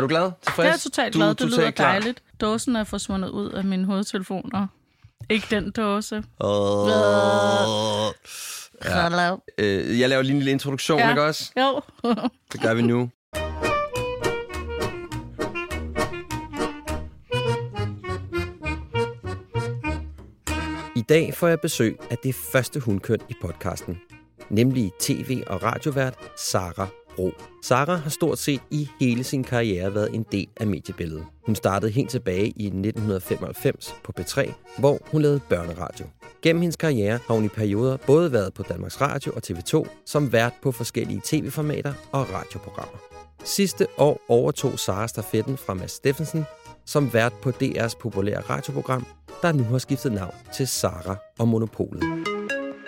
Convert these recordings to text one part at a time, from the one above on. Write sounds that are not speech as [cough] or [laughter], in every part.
Er du glad? Tilfreds? Jeg er totalt glad. du Det er lyder klar. dejligt. Dåsen er forsvundet ud af min hovedtelefon, og ikke den dåse. Åh. Ja. Øh, jeg laver lige en lille introduktion, Ja. ikke også? Jo. [laughs] Det gør vi nu. I dag får jeg besøg af det første hundkøn i podcasten, nemlig tv- og radiovært Sara Bro. Sara har stort set i hele sin karriere været en del af mediebilledet. Hun startede helt tilbage i 1995 på P3, hvor hun lavede børneradio. Gennem hendes karriere har hun i perioder både været på Danmarks Radio og TV2 som vært på forskellige tv-formater og radioprogrammer. Sidste år overtog Sara stafetten fra Mads Steffensen som vært på DR's populære radioprogram, der nu har skiftet navn til Sara og Monopolet.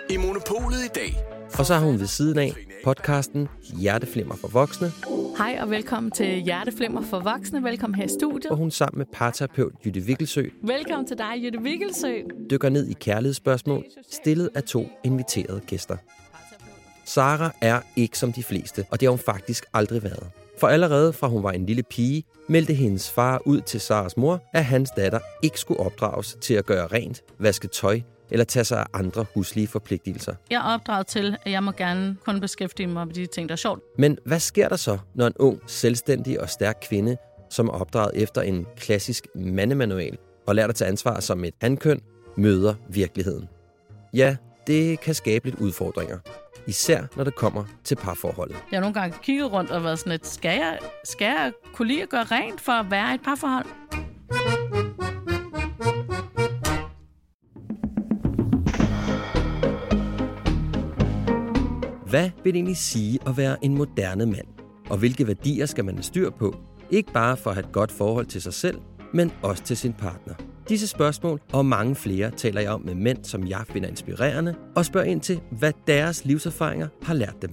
I Monopolet i dag. Og så har hun ved siden af podcasten Hjerteflimmer for voksne, Hej og velkommen til Hjerteflimmer for voksne. Velkommen her i studiet. hvor hun sammen med parterapeut Jytte Vikkelsø Velkommen til dig, Jytte Vikkelsø. dykker ned i kærlighedsspørgsmål, stillet af to inviterede gæster. Sara er ikke som de fleste, og det har hun faktisk aldrig været. For allerede fra hun var en lille pige, meldte hendes far ud til Saras mor, at hans datter ikke skulle opdrages til at gøre rent, vaske tøj eller tage sig af andre huslige forpligtelser. Jeg er opdraget til, at jeg må gerne kun beskæftige mig med de ting, der er sjovt. Men hvad sker der så, når en ung, selvstændig og stærk kvinde, som er opdraget efter en klassisk mandemanual og lært at tage ansvar som et handkøn, møder virkeligheden? Ja, det kan skabe lidt udfordringer. Især når det kommer til parforholdet. Jeg har nogle gange kigget rundt og været sådan lidt, skal jeg, skal jeg kunne lide at gøre rent for at være i et parforhold? Hvad vil det egentlig sige at være en moderne mand? Og hvilke værdier skal man have styr på? Ikke bare for at have et godt forhold til sig selv, men også til sin partner. Disse spørgsmål og mange flere taler jeg om med mænd, som jeg finder inspirerende, og spørger ind til, hvad deres livserfaringer har lært dem.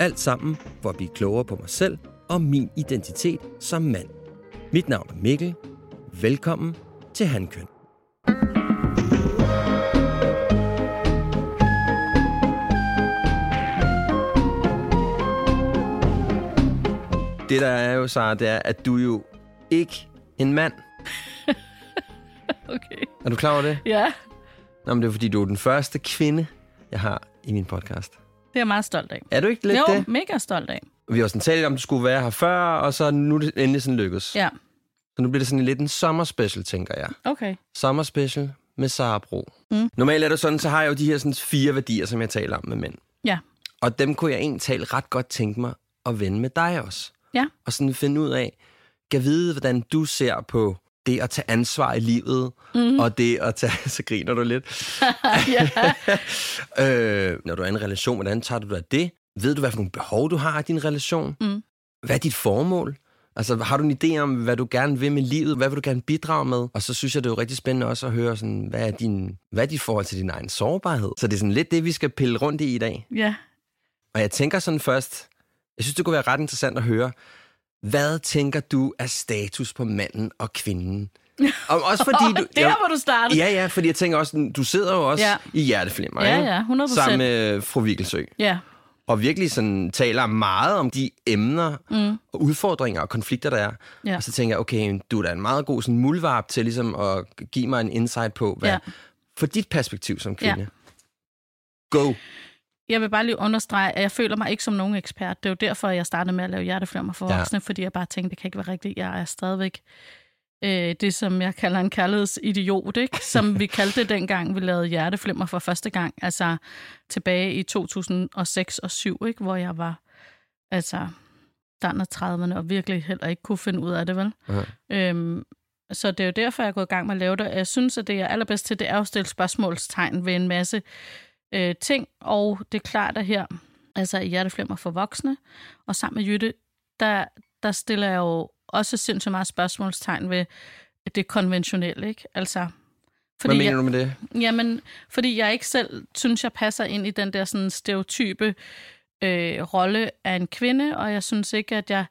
Alt sammen for at blive klogere på mig selv og min identitet som mand. Mit navn er Mikkel. Velkommen til Handkøn. Det der er jo, Sara, det er, at du er jo ikke en mand. [laughs] Okay. Er du klar over det? Ja, Nå, men det er fordi, du er den første kvinde, jeg har i min podcast. det er jeg meget stolt af. Er du ikke lidt jo, det? mega stolt af. Vi har sådan talt om, at du skulle være her før, og så nu er det endelig sådan lykkedes. Ja, Så nu bliver det sådan lidt en sommerspecial, tænker jeg. okay. Sommerspecial med Sara Bro. Mm. Normalt er det sådan, så har jeg jo de her sådan fire værdier, som jeg taler om med mænd. Ja, Og dem kunne jeg egentlig talt ret godt tænke mig at vende med dig også. Ja. Og sådan finde ud af, kan vide, hvordan du ser på det at tage ansvar i livet, mm. og det at tage... [laughs] Så griner du lidt. [laughs] [laughs] øh, når du er i en relation, hvordan tager du dig af det? Ved du, hvad for nogle behov du har i din relation? Mm. Hvad er dit formål? Altså, har du en idé om, hvad du gerne vil med livet? Hvad vil du gerne bidrage med? Og så synes jeg, det er jo rigtig spændende også at høre, sådan, hvad, er din, hvad er dit forhold til din egen sårbarhed? Så det er sådan lidt det, vi skal pille rundt i i dag. ja. Og jeg tænker sådan først, jeg synes, det kunne være ret interessant at høre, hvad tænker du er status på manden og kvinden? [laughs] Og også fordi du... Der, hvor du startede. Ja, ja, fordi jeg tænker også, du sidder jo også Ja. i hjerteflimmer, Ja, ja, 100%. Sammen med fru Vikkelsø. Ja, Og virkelig sådan taler meget om de emner mm. og udfordringer og konflikter, der er. Ja. Og så tænker jeg, okay, du er da en meget god sådan, muldvarp til ligesom at give mig en insight på, hvad, ja. for dit perspektiv som kvinde. Ja. Go. Jeg vil bare lige understrege, at jeg føler mig ikke som nogen ekspert. Det er jo derfor, jeg startede med at lave hjerteflimmer for Ja. voksne, fordi jeg bare tænkte, det kan ikke være rigtigt. Jeg er stadigvæk øh, det, som jeg kalder en kærlighedsidiot, ikke? som vi [laughs] kaldte det dengang, vi lavede hjerteflimmer for første gang. Altså tilbage i 2006 og 7, ikke? hvor jeg var altså starten af 30'erne og virkelig heller ikke kunne finde ud af det, vel? Ja. Øhm, så det er jo derfor, jeg er gået i gang med at lave det. Jeg synes, at det jeg er allerbedst til, det er at stille spørgsmålstegn ved en masse øh, ting. Og det er klart, at her, altså i Hjerteflimmer for voksne, og sammen med Jytte, der, der stiller jeg jo også sindssygt meget spørgsmålstegn ved det konventionelle, ikke? Altså, Hvad mener jeg, du med det? Jamen, fordi jeg ikke selv synes, jeg passer ind i den der sådan stereotype øh, rolle af en kvinde, og jeg synes ikke, at jeg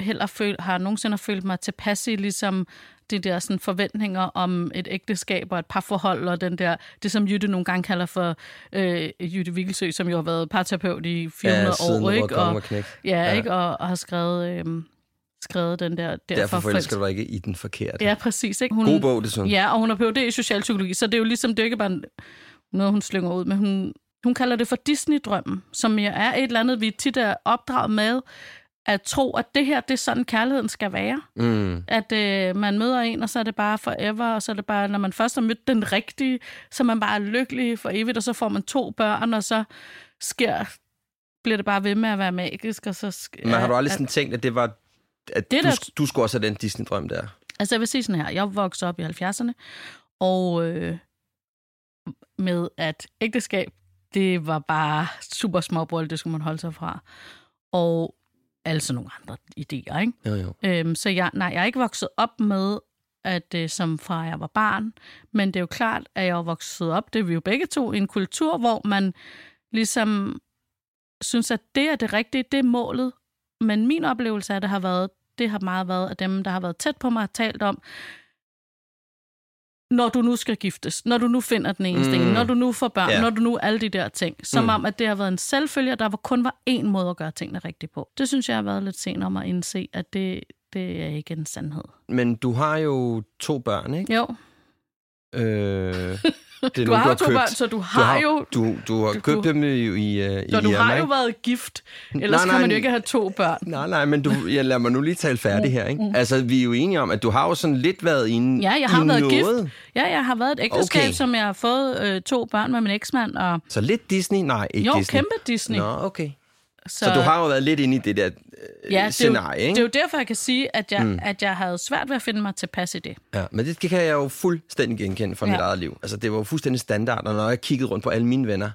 heller føl, har nogensinde følt mig tilpas i ligesom de der sådan, forventninger om et ægteskab og et parforhold, og den der, det som Jytte nogle gange kalder for øh, Jytte Vigelsø, som jo har været parterapeut i 400 ja, siden år, ikke? Og, ja, Ja. ikke? Og, og har skrevet, øh, skrevet den der... Derfor forelsker forelsker- du dig ikke i den forkerte. Ja, præcis. Ikke? Hun, God bog, det sådan. Ja, og hun er PhD i socialpsykologi, så det er jo ligesom, det er ikke bare noget, hun slynger ud, men hun, hun kalder det for Disney-drømmen, som jo er et eller andet, vi tit er opdraget med, at tro, at det her, det er sådan, kærligheden skal være. Mm. At øh, man møder en, og så er det bare forever, og så er det bare, når man først har mødt den rigtige, så er man bare lykkelig for evigt, og så får man to børn, og så sker, bliver det bare ved med at være magisk. Og så Men har du aldrig at- sådan tænkt, at det var... At Det du, der- du skulle også have den Disney-drøm der? Altså, jeg vil sige sådan her. Jeg voksede op i 70'erne, og øh, med at ægteskab, det var bare super småbold, det skulle man holde sig fra. Og altså nogle andre idéer, ikke? Jo, jo. Øhm, så jeg, nej, jeg er ikke vokset op med, at øh, som fra jeg var barn, men det er jo klart, at jeg er vokset op, det er vi jo begge to, i en kultur, hvor man ligesom synes, at det er det rigtige, det er målet. Men min oplevelse af det har været, det har meget været af dem, der har været tæt på mig og talt om, når du nu skal giftes, når du nu finder den eneste Mm. når du nu får børn, yeah. når du nu alle de der ting. Som Mm. om, at det har været en selvfølge, der var kun var én måde at gøre tingene rigtigt på. Det synes jeg har været lidt sent om at indse, at det, det er ikke en sandhed. Men du har jo to børn, ikke? Jo, Øh, [laughs] det er du nogen, har jo to købt. børn, så du har, du har jo... Du, du har du købt kunne- dem i, i, i Når du har jo været gift, ellers Nej, nej, kan man jo ikke have to børn. Nej, nej, men du, jeg lader mig nu lige tale færdig her, ikke? Altså, vi er jo enige om, at du har jo sådan lidt været inde Ja, jeg har været noget. gift. Ja, jeg har været et ægteskab, Okay. som jeg har fået øh, to børn med min eksmand, og Så lidt Disney? Nej, ikke jo, Disney. kæmpe Disney. Nå, okay. Så, Så du har jo været lidt inde i det der øh, ja, det er, jo, scenarie, ikke? det er jo derfor, jeg kan sige, at jeg, mm. at jeg havde svært ved at finde mig tilpas i det. Ja, men det kan jeg jo fuldstændig genkende fra ja. mit eget liv. Altså, det var jo fuldstændig standard, og når jeg kiggede rundt på alle mine venner,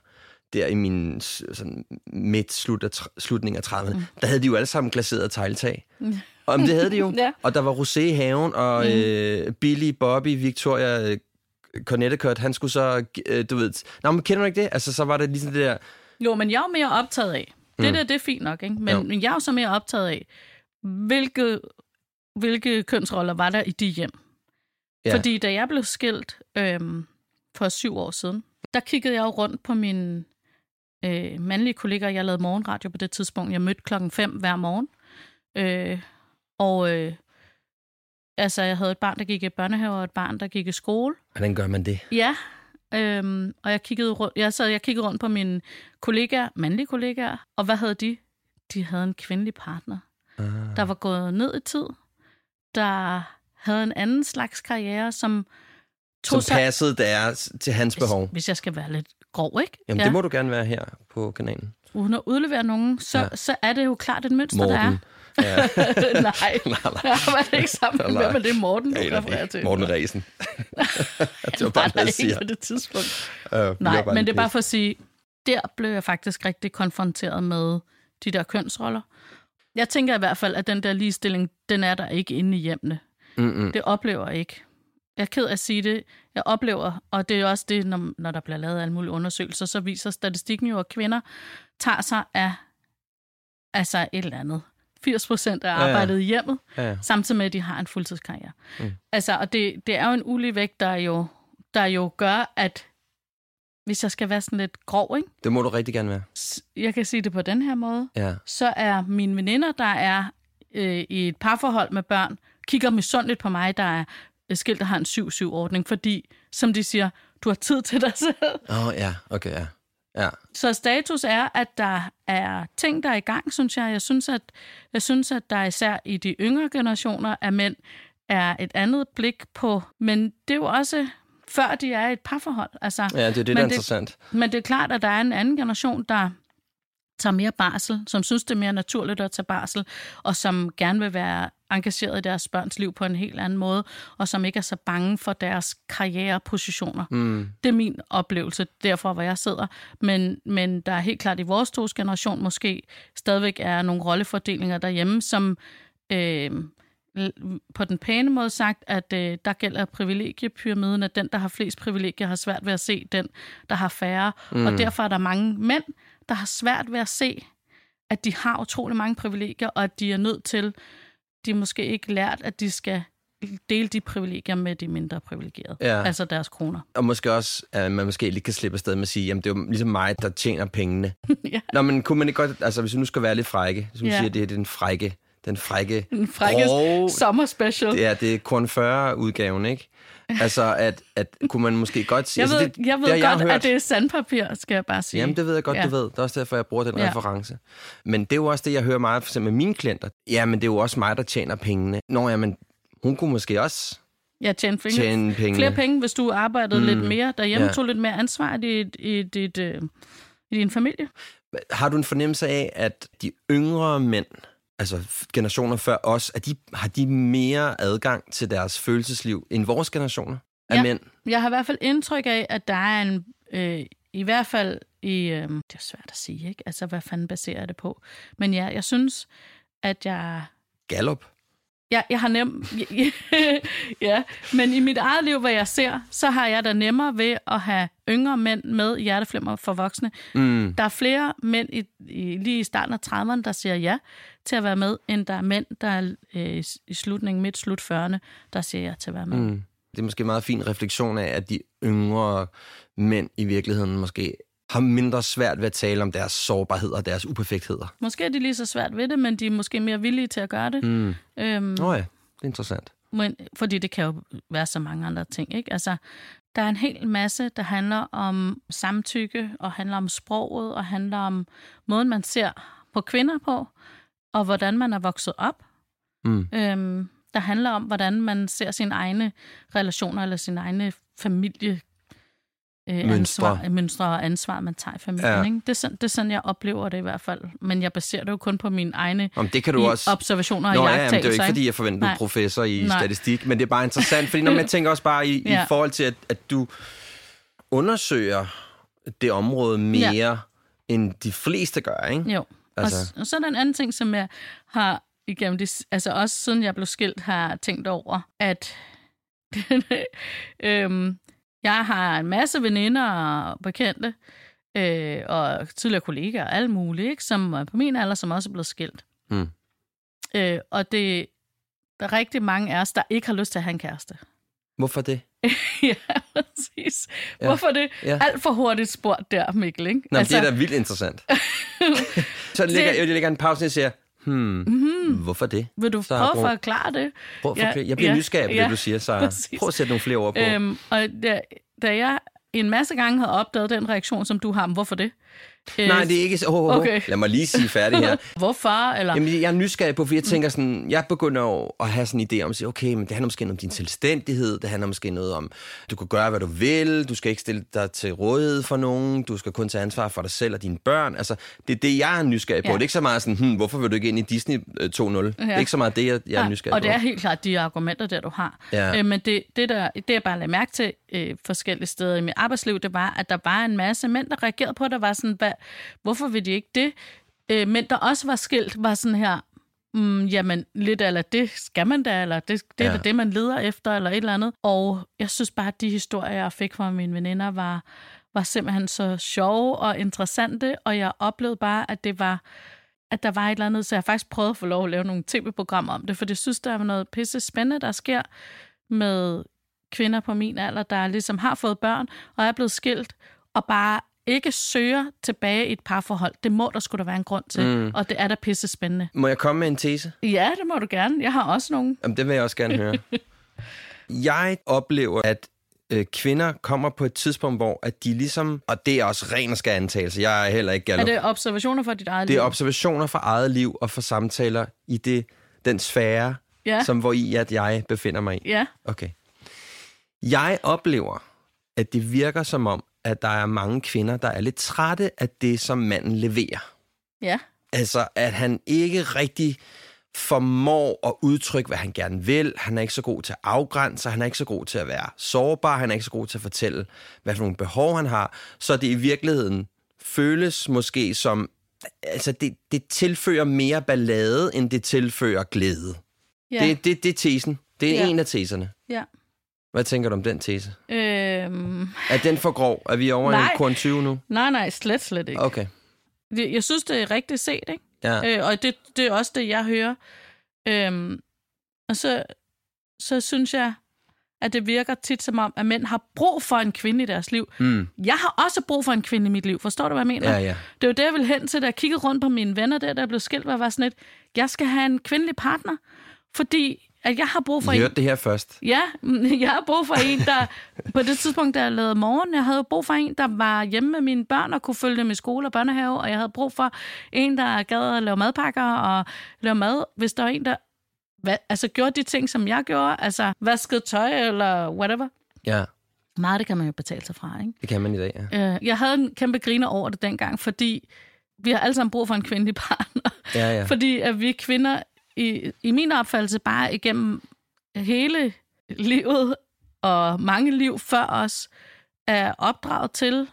der i min sådan, midt, slut af, slutning af 30'erne, mm. der havde de jo alle sammen glaseret tegltag. [laughs] Og men det havde de jo. Ja. Og der var rosé i haven, og mm. øh, Billy, Bobby, Victoria, øh, Connecticut, han skulle så, øh, du ved... Nå, men kender du ikke det? Altså, så var det ligesom det der... Jo, men jeg er mere optaget af. Det der, det er fint nok, ikke? Mm. Jo. Men, men jeg er jo så mere optaget af, hvilke, hvilke kønsroller var der i de hjem. Ja. Ja. Fordi da jeg blev skilt øhm, for syv år siden, der kiggede jeg jo rundt på mine øh, mandlige kollegaer. Jeg lavede morgenradio på det tidspunkt. Jeg mødte klokken 5 hver morgen. Øh, og øh, altså, jeg havde et barn, der gik i børnehave, og et barn, der gik i skole. Hvordan gør man det? Ja, øhm, og jeg kiggede, rundt, ja, så jeg kiggede rundt på mine kollegaer, mandlige kollegaer, og hvad havde de? De havde en kvindelig partner, Ah. der var gået ned i tid, der havde en anden slags karriere, som Som tog sig... passede deres, til hans behov. Hvis, hvis jeg skal være lidt grov, ikke? Jamen, det må du gerne være her på kanalen. Uden at udlevere nogen, så, Ja. ja. så er det jo klart et mønster, der er. Ja. [laughs] [laughs] nej, nej, nej. jeg var ikke sammen med, Nej. er det Morten, du af refererer til? Morten Ræsen. [laughs] det var bare noget, jeg ikke på det tidspunkt. Uh, Nej, men det er bare for at sige, der blev jeg faktisk rigtig konfronteret med de der kønsroller. Jeg tænker i hvert fald, at den der ligestilling, den er der ikke inde i hjemmene. Mm-mm. Det oplever jeg ikke. Jeg er ked af at sige det. Jeg oplever, og det er også det, når, når der bliver lavet alle mulige undersøgelser, så viser statistikken jo, at kvinder tager sig af altså et eller andet. 80 procent af Ja, ja. arbejdet i hjemmet, Ja, ja. samtidig med, at de har en fuldtidskarriere. Mm. Altså, og det, det er jo en ulig vægt, der jo, der jo gør, at hvis jeg skal være sådan lidt grov, ikke? Det må du rigtig gerne være. Jeg kan sige det på den her måde, Ja. så er mine veninder, der er øh, i et parforhold med børn, kigger misundeligt på mig, der er øh, skilt og har en 7-7-ordning, fordi, som de siger, du har tid til dig selv. Åh, oh, ja. Okay, ja. Ja. Så status er, at der er ting, der er i gang, synes jeg. Jeg synes, at, jeg synes, at der især i de yngre generationer af mænd er et andet blik på, men det er jo også før de er i et parforhold. Altså, ja, det er det, der er det- interessant. Men det er klart, at der er en anden generation, der tager mere barsel, som synes, det er mere naturligt at tage barsel, og som gerne vil være engageret i deres børns liv på en helt anden måde, og som ikke er så bange for deres karrierepositioner. Mm. Det er min oplevelse, derfra hvor jeg sidder. Men, men der er helt klart i vores tos generation måske stadigvæk er nogle rollefordelinger derhjemme, som øh, på den pæne måde sagt, at øh, der gælder privilegiepyramiden, at den, der har flest privilegier, har svært ved at se den, der har færre. Mm. Og derfor er der mange mænd, der har svært ved at se, at de har utrolig mange privilegier, og at de er nødt til, de er måske ikke lært, at de skal dele de privilegier med de mindre privilegerede. Ja. Altså deres kroner. Og måske også, at man måske lige kan slippe afsted med at sige, jamen det er jo ligesom mig, der tjener pengene. [laughs] ja. Nå, men kunne man ikke godt, altså hvis vi nu skal være lidt frække, som ja. siger, det er den frække, den frække, den frække grove, sommer special. Ja, det er Korn 40 udgaven, ikke? Altså, at, at kunne man måske godt sige... [laughs] Jeg ved, altså, det, jeg ved det godt, jeg at det er sandpapir, skal jeg bare sige. Jamen, det ved jeg godt, ja. du ved. Det er også derfor, jeg bruger den ja. reference. Men det er jo også det, jeg hører meget for eksempel med mine klienter. Jamen, det er jo også mig, der tjener pengene. Nå, jamen, hun kunne måske også Ja, tjene, penge. tjene penge. Flere penge, hvis du arbejdede mm. lidt mere derhjemme, ja. tog lidt mere ansvar i, dit, i, dit, øh, i din familie. Har du en fornemmelse af, at de yngre mænd, altså generationer før os, at de, har de mere adgang til deres følelsesliv end vores generationer af ja, mænd? Jeg har i hvert fald indtryk af, at der er en, øh, i hvert fald i, øh, det er svært at sige, ikke? Altså, hvad fanden baserer det på? Men ja, jeg synes, at jeg... Gallup? Ja, jeg har nem... [laughs] ja, men i mit eget liv, hvad jeg ser, så har jeg da nemmere ved at have yngre mænd med hjerteflimmer for voksne. Mm. Der er flere mænd i, i, lige i starten af 30'erne, der siger ja til at være med, end der er mænd, der er øh, i slutningen, midt slut 40'erne, der siger ja til at være med. Mm. Det er måske en meget fin refleksion af, at de yngre mænd i virkeligheden måske har mindre svært ved at tale om deres sårbarhed og deres uperfektheder. Måske er de lige så svært ved det, men de er måske mere villige til at gøre det. Mm. Øhm, oh ja, det er interessant. Men, fordi det kan jo være så mange andre ting. Ikke? Altså, der er en hel masse, der handler om samtykke, og handler om sproget, og handler om måden, man ser på kvinder på, og hvordan man er vokset op. Mm. Øhm, der handler om, hvordan man ser sine egne relationer, eller sin egne familie øh, ansvar, mønstre og ansvar, man tager i familien. Ja. Ikke? Det, er sådan, det er sådan, jeg oplever det i hvert fald. Men jeg baserer det jo kun på mine egne Om det kan du også... observationer Nå, og ja, jamen, Det er jo ikke, fordi jeg forventer, du er professor i Nej. statistik, men det er bare interessant, fordi når man [laughs] tænker også bare i, ja. i forhold til, at, at du undersøger det område mere, ja. end de fleste gør, ikke? Jo. Altså. Og, og så er der en anden ting, som jeg har igennem det, altså også siden jeg blev skilt, har tænkt over, at [laughs] øhm, jeg har en masse veninder og bekendte, øh, og tidligere kollegaer og alle mulige, ikke, som er på min alder, som også er blevet skilt. Mm. Øh, og det der er rigtig mange af os, der ikke har lyst til at have en kæreste. Hvorfor det? [laughs] ja, præcis. Ja. Hvorfor det? Ja. Alt for hurtigt spurgt der, Mikkel, ikke? Nå, altså... det er da vildt interessant. [laughs] så lægger, jeg lægger en pause og siger, Hmm. Mm-hmm. Hvorfor det? Vil du prøve at forklare det? Prøv at forklare. Ja, jeg bliver ja, nysgerrig på ja, det, du siger, så [laughs] præcis. prøv at sætte nogle flere ord på. Øhm, og da, da jeg en masse gange havde opdaget den reaktion, som du har, hvorfor det? Nej, det er ikke så... Oh, oh, okay. Lad mig lige sige færdig her. [laughs] Hvorfor? Eller? Jamen, jeg er nysgerrig på, for jeg tænker sådan... Jeg begynder at have sådan en idé om at sige, okay, men det handler måske om din selvstændighed. Det handler måske noget om, du kan gøre, hvad du vil. Du skal ikke stille dig til rådighed for nogen. Du skal kun tage ansvar for dig selv og dine børn. Altså, det er det, jeg er nysgerrig på. Ja. Det er ikke så meget sådan, hm, hvorfor vil du ikke ind i Disney 2.0? Ja. Det er ikke så meget det, jeg, jeg er nysgerrig på. Og det er helt klart de argumenter, der du har. Ja. Øh, men det, det, der, det, jeg bare lagde mærke til øh, forskellige steder i mit arbejdsliv, det var, at der var en masse mænd, der reagerede på, der var sådan, hvad, hvorfor vil de ikke det? Øh, men der også var skilt, var sådan her, mm, jamen lidt eller det skal man da, eller det, det ja. er det, man leder efter, eller et eller andet. Og jeg synes bare, at de historier, jeg fik fra mine veninder, var, var simpelthen så sjove og interessante, og jeg oplevede bare, at det var at der var et eller andet, så jeg faktisk prøvet at få lov at lave nogle tv-programmer om det, for det synes, der er noget pisse spændende, der sker med kvinder på min alder, der ligesom har fået børn og er blevet skilt, og bare ikke søger tilbage i et parforhold. Det må der skulle der være en grund til, mm. og det er da pisse spændende. Må jeg komme med en tese? Ja, det må du gerne. Jeg har også nogen. Jamen, det vil jeg også gerne høre. [laughs] jeg oplever, at øh, kvinder kommer på et tidspunkt, hvor at de ligesom, og det er også ren og skær antagelse, jeg er heller ikke galop. Er det observationer fra dit eget liv? Det er observationer fra eget liv og for samtaler i det, den sfære, ja. som hvor i at jeg befinder mig i. Ja. Okay. Jeg oplever, at det virker som om, at der er mange kvinder, der er lidt trætte af det, som manden leverer. Ja. Altså, at han ikke rigtig formår at udtrykke, hvad han gerne vil. Han er ikke så god til at afgrænse, han er ikke så god til at være sårbar, han er ikke så god til at fortælle, hvad for nogle behov han har. Så det i virkeligheden føles måske som, altså det, det tilfører mere ballade, end det tilfører glæde. Ja. Det, det, det er tesen. Det er Ja. en af teserne. ja. Hvad tænker du om den tese? Øhm, Er den for grov? Er vi over Nej. i korn 20 nu? nej, nej, slet, slet ikke. Okay. Jeg synes, det er rigtigt set, ikke? Ja. Øh, og det, det er også det, jeg hører. Øhm, og så, så synes jeg, at det virker tit som om, at mænd har brug for en kvinde i deres liv. Mm. Jeg har også brug for en kvinde i mit liv. Forstår du, hvad jeg mener? Ja, ja. Det var det, jeg ville hen til, da jeg kiggede rundt på mine venner der, der blev skilt, hvor jeg var sådan lidt, jeg skal have en kvindelig partner, fordi at jeg har brug for I en... hørte det her først. Ja, [laughs] jeg har brug for en, der... [laughs] på det tidspunkt, da jeg lavede morgen, jeg havde brug for en, der var hjemme med mine børn og kunne følge dem i skole og børnehave, og jeg havde brug for en, der gad at lave madpakker og lave mad, hvis der var en, der hvad, altså gjorde de ting, som jeg gjorde, altså vaskede tøj eller whatever. Ja, Meget det kan man jo betale sig fra, ikke? det kan man i dag, ja. Øh, Jeg havde en kæmpe griner over det dengang, fordi vi har alle sammen brug for en kvindelig partner. Ja, ja. [laughs] Fordi at vi kvinder, i, i min opfattelse, bare igennem hele livet og mange liv før os, er opdraget til,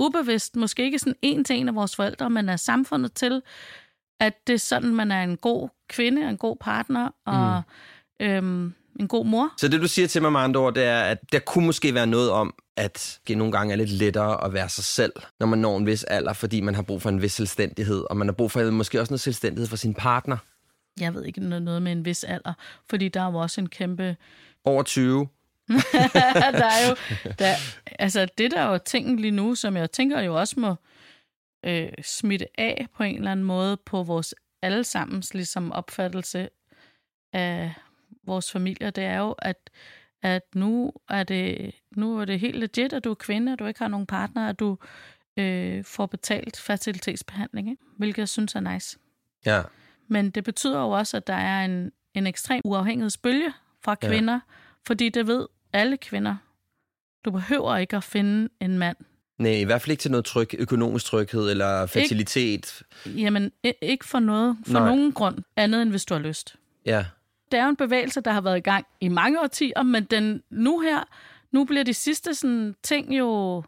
ubevidst, måske ikke sådan en til en af vores forældre, men er samfundet til, at det er sådan, man er en god kvinde, en god partner og mm. øhm, en god mor. Så det, du siger til mig med andre ord, det er, at der kunne måske være noget om, at det nogle gange er lidt lettere at være sig selv, når man når en vis alder, fordi man har brug for en vis selvstændighed, og man har brug for måske også noget selvstændighed for sin partner. Jeg ved ikke noget, med en vis alder, fordi der er jo også en kæmpe Over 20. [laughs] der er jo, der, altså det der er jo ting lige nu, som jeg tænker jo også må øh, smitte af på en eller anden måde på vores allesammens ligesom opfattelse af vores familier, det er jo, at, at nu, er det, nu er det helt legit, at du er kvinde, og du ikke har nogen partner, at du øh, får betalt fertilitetsbehandling, ikke? hvilket jeg synes er nice. Ja. Men det betyder jo også, at der er en, en ekstrem uafhængighedsbølge fra kvinder, ja. fordi det ved alle kvinder. Du behøver ikke at finde en mand. Nej, i hvert fald ikke til noget tryg, økonomisk tryghed eller fertilitet. Jamen, i- ikke for noget, for Nej. nogen grund, andet end hvis du har lyst. Ja. Det er jo en bevægelse, der har været i gang i mange årtier, men den nu her, nu bliver de sidste sådan, ting jo,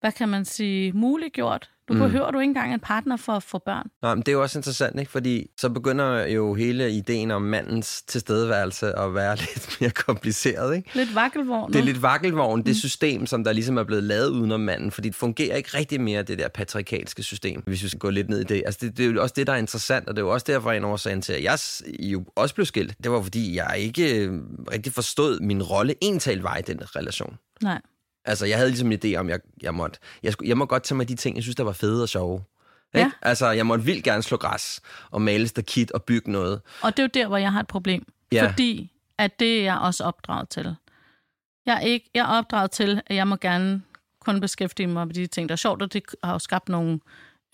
hvad kan man sige, muliggjort. Du mm. behøver du ikke engang en partner for at få børn. Nå, men det er jo også interessant, ikke? Fordi så begynder jo hele ideen om mandens tilstedeværelse at være [laughs] lidt mere kompliceret, ikke? Lidt vakkelvogn. Det er lidt vakkelvogn, det system, som der ligesom er blevet lavet udenom manden, fordi det fungerer ikke rigtig mere, det der patriarkalske system, hvis vi skal gå lidt ned i det. Altså, det, det er jo også det, der er interessant, og det er jo også derfor en årsag til, at jeg jo også blev skilt. Det var, fordi jeg ikke øh, rigtig forstod min rolle entalt var i den relation. Nej. Altså, jeg havde ligesom en idé om, jeg, jeg måtte, jeg, skulle, jeg må godt tage mig de ting, jeg synes, der var fede og sjove. Ja. Ikke? Altså, jeg måtte vildt gerne slå græs og male stakit og bygge noget. Og det er jo der, hvor jeg har et problem. Ja. Fordi at det er jeg også opdraget til. Jeg er, ikke, jeg er opdraget til, at jeg må gerne kun beskæftige mig med de ting, der er sjovt, og det har jo skabt nogle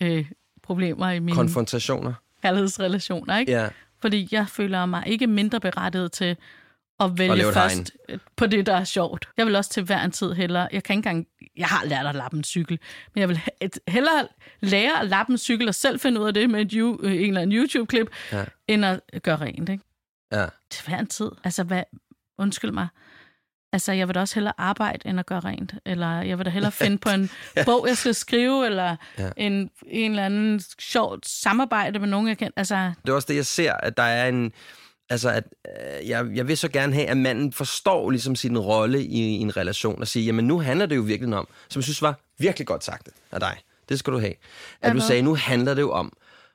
øh, problemer i mine Konfrontationer. kærlighedsrelationer. Ikke? Ja. Fordi jeg føler mig ikke mindre berettiget til at vælge et først øh, på det, der er sjovt. Jeg vil også til hver en tid hellere... Jeg kan ikke engang... Jeg har lært at lappe en cykel, men jeg vil hellere lære at lappe en cykel og selv finde ud af det med et, øh, en eller anden YouTube-klip, Ja. ja. end at gøre rent. Ikke? Ja. Til hver en tid. Altså, hvad, undskyld mig. Altså, jeg vil da også hellere arbejde, end at gøre rent. Eller jeg vil da hellere finde på en [laughs] bog, jeg skal skrive, eller Ja. ja. en, en eller anden sjovt samarbejde med nogen, jeg kender. Altså, Det er også det, jeg ser, at der er en... Altså, at øh, jeg, jeg vil så gerne have, at manden forstår ligesom sin rolle i, i en relation og sige, jamen nu handler det jo virkelig om, som jeg synes var virkelig godt sagt af dig. Det skal du have. At Ja, du sagde, nu handler det jo om,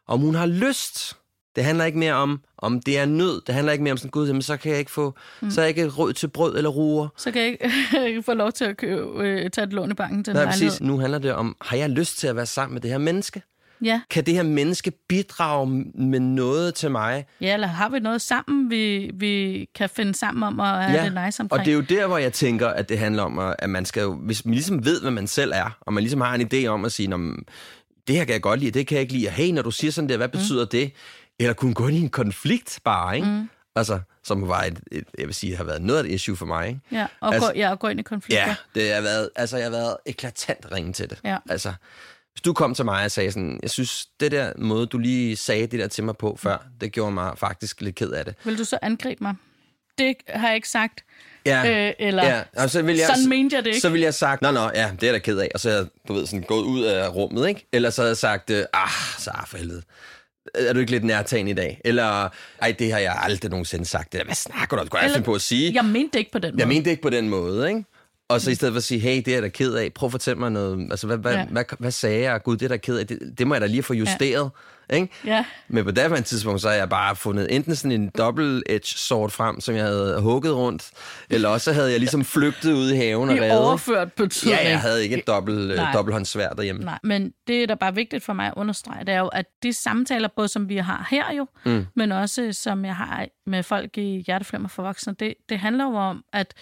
om hun har lyst. Det handler ikke mere om, om det er nød. Det handler ikke mere om sådan, gud, jamen, så kan jeg ikke få, mm. så er jeg ikke råd til brød eller ruer. så kan jeg ikke, [laughs] ikke få lov til at købe, øh, tage et lån i banken til Nej, præcis. Nu handler det om, har jeg lyst til at være sammen med det her menneske? Ja. Kan det her menneske bidrage med noget til mig? ja, eller har vi noget sammen, vi, vi kan finde sammen om og have det nice omkring? og det er jo der, hvor jeg tænker, at det handler om, at man skal jo, hvis man ligesom ved, hvad man selv er, og man ligesom har en idé om at sige, "Nå, men, det her kan jeg godt lide, det kan jeg ikke lide, og hey, når du siger sådan der, hvad betyder mm. det? Eller kunne gå ind i en konflikt bare, ikke? Mm. Altså, som var et, et, jeg vil sige, har været noget af et issue for mig, ikke? Ja, og, altså, gå, ja, og gå ind i konflikter. Ja, det har været, altså jeg har været eklatant ringe til det. Ja. Altså, Hvis du kom til mig og sagde sådan, jeg synes, det der måde, du lige sagde det der til mig på før, det gjorde mig faktisk lidt ked af det. Vil du så angribe mig? Det har jeg ikke sagt. Ja, Øh, eller ja. Og så vil jeg, sådan mente jeg det ikke. Så ville jeg sagt, nå, nå, ja, det er jeg da ked af. Og så er jeg, du ved, sådan gået ud af rummet, ikke? Eller så havde jeg sagt, øh, ah, så for helvede. Er du ikke lidt nærtagen i dag? Eller, ej, det har jeg aldrig nogensinde sagt. Det der, hvad snakker du? Det kunne jeg Eller- finde på at sige. Jeg mente det ikke på den måde. Jeg mente det ikke på den måde, ikke? Og så i stedet for at sige, hey, det er jeg da ked af, prøv at fortælle mig noget. Altså, hvad, hvad, Ja. hvad, hvad sagde jeg? Gud, det er da ked af. Det, det må jeg da lige få justeret. Ja. Ikke? Ja. Men på det tidspunkt, så har jeg bare fundet enten sådan en double-edge sword frem, som jeg havde hugget rundt, eller også havde jeg ligesom flygtet ud i haven og reddet. overført betydning. Ja, jeg havde ikke et dobbelt, øh, dobbelthåndssvær derhjemme. Nej, men det, der bare er vigtigt for mig at understrege, det er jo, at de samtaler, både som vi har her jo, mm. men også som jeg har med folk i Hjerteflimmer for Voksne, det, det handler jo om at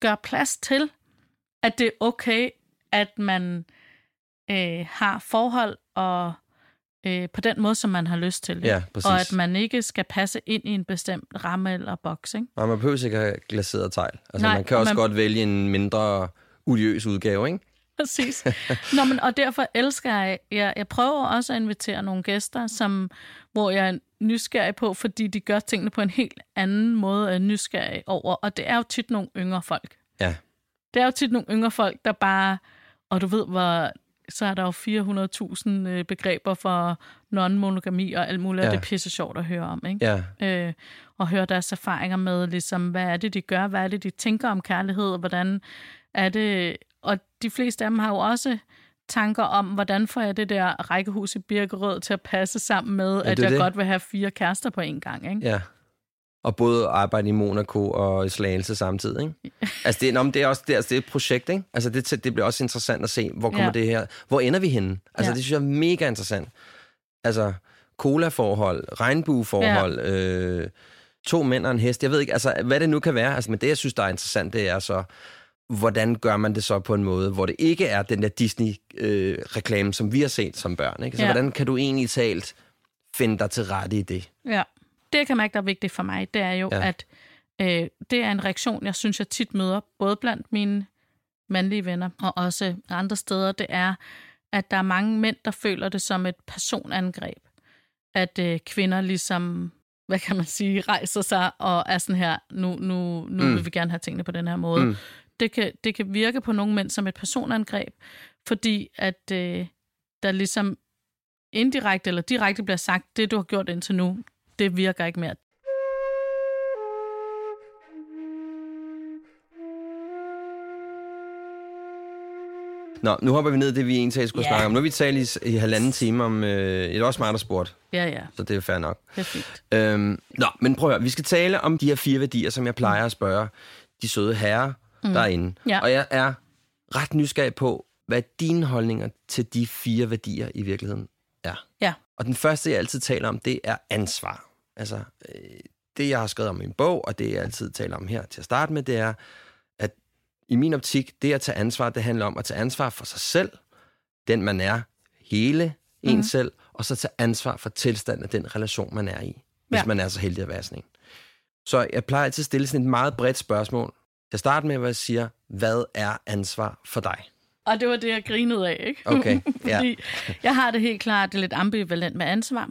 gøre plads til, at det er okay, at man øh, har forhold og øh, på den måde, som man har lyst til. Ja, præcis. og at man ikke skal passe ind i en bestemt ramme eller boks. Ikke? Og man behøver ikke have glaseret tegl. Altså, Nej, man kan også man- godt vælge en mindre odiøs udgave, ikke? [laughs] Præcis. Nå, men, og derfor elsker jeg, jeg, jeg prøver også at invitere nogle gæster, som, hvor jeg er nysgerrig på, fordi de gør tingene på en helt anden måde end nysgerrig over. Og det er jo tit nogle yngre folk. Ja. Det er jo tit nogle yngre folk, der bare, og du ved, hvor, så er der jo 400.000 øh, begreber for non-monogami og alt muligt, ja. og det er pisse sjovt at høre om, ikke? Ja, øh, og høre deres erfaringer med, ligesom, hvad er det, de gør, hvad er det, de tænker om kærlighed, og hvordan er det... Og de fleste af dem har jo også tanker om, hvordan får jeg det der rækkehus i Birkerød til at passe sammen med, Ja, at jeg det. godt vil have fire kærester på en gang, ikke? ja. Og både arbejde i Monaco og i Slagelse samtidig, ikke? Altså, det, nå, men det er også det, altså, det er et projekt, ikke? Altså, det, det bliver også interessant at se, hvor kommer Ja. det her... Hvor ender vi henne? Altså, Ja. det synes jeg er mega interessant. Altså, cola-forhold, regnbueforhold, ja. øh, to mænd og en hest. Jeg ved ikke, altså, hvad det nu kan være. Altså, men det, jeg synes, der er interessant, det er så, hvordan gør man det så på en måde, hvor det ikke er den der Disney-reklame, som vi har set som børn, ikke? Så Ja. hvordan kan du egentlig talt finde dig til rette i det? Ja. Det, jeg kan mærke, der er vigtigt for mig, det er jo, Ja. at øh, det er en reaktion, jeg synes, jeg tit møder, både blandt mine mandlige venner og også andre steder, det er, at der er mange mænd, der føler det som et personangreb. At øh, kvinder ligesom, hvad kan man sige, rejser sig og er sådan her, nu, nu, nu Mm. vil vi gerne have tingene på den her måde. Mm. Det, kan, det kan virke på nogle mænd som et personangreb, fordi at øh, der ligesom indirekte eller direkte bliver sagt, det du har gjort indtil nu, det virker ikke mere. Nå, nu hopper vi ned i det, vi egentlig skulle Ja. snakke om. Nu har vi talt i, i halvanden time om... Øh, det er også mig, der spurgte, Ja, ja, så det er fair nok. det er fint. Øhm, nå, men prøv at høre. Vi skal tale om de her fire værdier, som jeg plejer at spørge de søde herrer mm. derinde. Ja. Og jeg er ret nysgerrig på, hvad dine holdninger til de fire værdier i virkeligheden er. Ja. Og den første, jeg altid taler om, det er ansvar. Altså, øh, det jeg har skrevet om i min bog, og det jeg altid taler om her til at starte med, det er, at i min optik, det at tage ansvar, det handler om at tage ansvar for sig selv, den man er, hele en Mhm. selv, og så tage ansvar for tilstanden af den relation, man er i, hvis Ja. man er så heldig at være sådan en. Så jeg plejer altid at stille sådan et meget bredt spørgsmål. Jeg starter med, hvor jeg siger, hvad er ansvar for dig? Og det var det, jeg grinede af, ikke? Okay, [laughs] ja. fordi jeg har det helt klart det er lidt ambivalent med ansvar,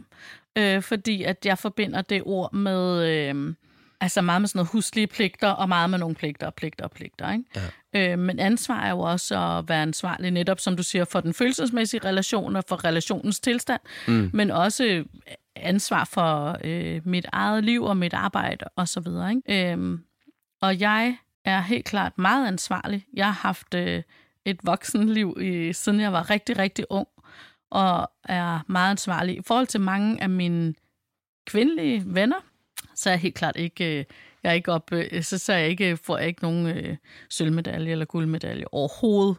øh, fordi at jeg forbinder det ord med, øh, altså meget med sådan noget huslige pligter, og meget med nogle pligter og pligter og pligter, ikke? Ja. Øh, men ansvar er jo også at være ansvarlig netop, som du siger, for den følelsesmæssige relation og for relationens tilstand, mm. men også ansvar for øh, mit eget liv og mit arbejde og så videre. Ikke? Øhm, og jeg er helt klart meget ansvarlig. Jeg har haft øh, et voksenliv, i, siden jeg var rigtig, rigtig ung, og er meget ansvarlig. I forhold til mange af mine kvindelige venner, så er jeg helt klart ikke... Øh, jeg er ikke op, øh, så, så jeg ikke, får jeg ikke nogen øh, sølvmedalje eller guldmedalje overhovedet.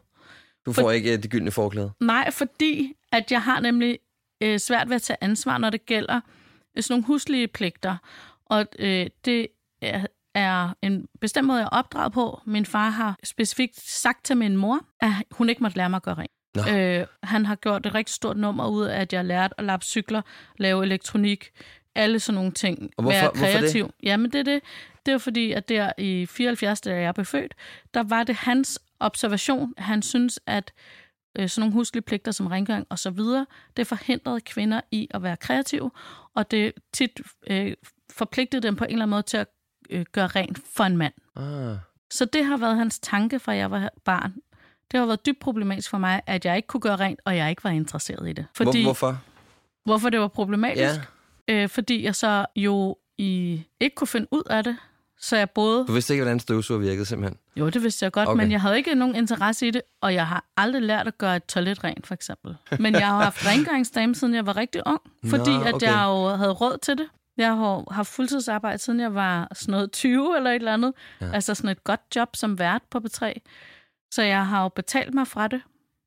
Du får ikke øh, det gyldne forklæde. Nej, fordi at jeg har nemlig øh, svært ved at tage ansvar, når det gælder sådan nogle huslige pligter. Og øh, det er, er en bestemt måde, jeg er opdraget på. Min far har specifikt sagt til min mor, at hun ikke måtte lære mig at gøre rent. Nå. Øh, han har gjort et rigtig stort nummer ud af, at jeg lærte at lappe cykler, lave elektronik, alle sådan nogle ting. Og hvorfor- være hvorfor det? kreativ. Jamen det er det. Det er fordi, at der i 74, da jeg blev født, der var det hans observation. Han synes, at øh, sådan nogle huslige pligter som rengøring og så videre, det forhindrede kvinder i at være kreative, og det tit øh, forpligtede dem på en eller anden måde til at øh, gøre rent for en mand. Ah. Så det har været hans tanke, fra jeg var barn. Det har været dybt problematisk for mig, at jeg ikke kunne gøre rent, og jeg ikke var interesseret i det. Fordi, Hvor, hvorfor? Hvorfor det var problematisk? Ja. Øh, fordi jeg så jo i, ikke kunne finde ud af det. Så jeg både... Du vidste ikke, hvordan støvsuger virkede simpelthen? Jo, det vidste jeg godt, okay. men jeg havde ikke nogen interesse i det, og jeg har aldrig lært at gøre et toilet rent, for eksempel. Men jeg har haft [laughs] rengøringsdame, siden jeg var rigtig ung, fordi Nå, at okay. jeg jo havde råd til det. Jeg har haft fuldtidsarbejde, siden jeg var sådan noget 20 eller et eller andet. Ja. Altså sådan et godt job som vært på B3. Så jeg har jo betalt mig fra det,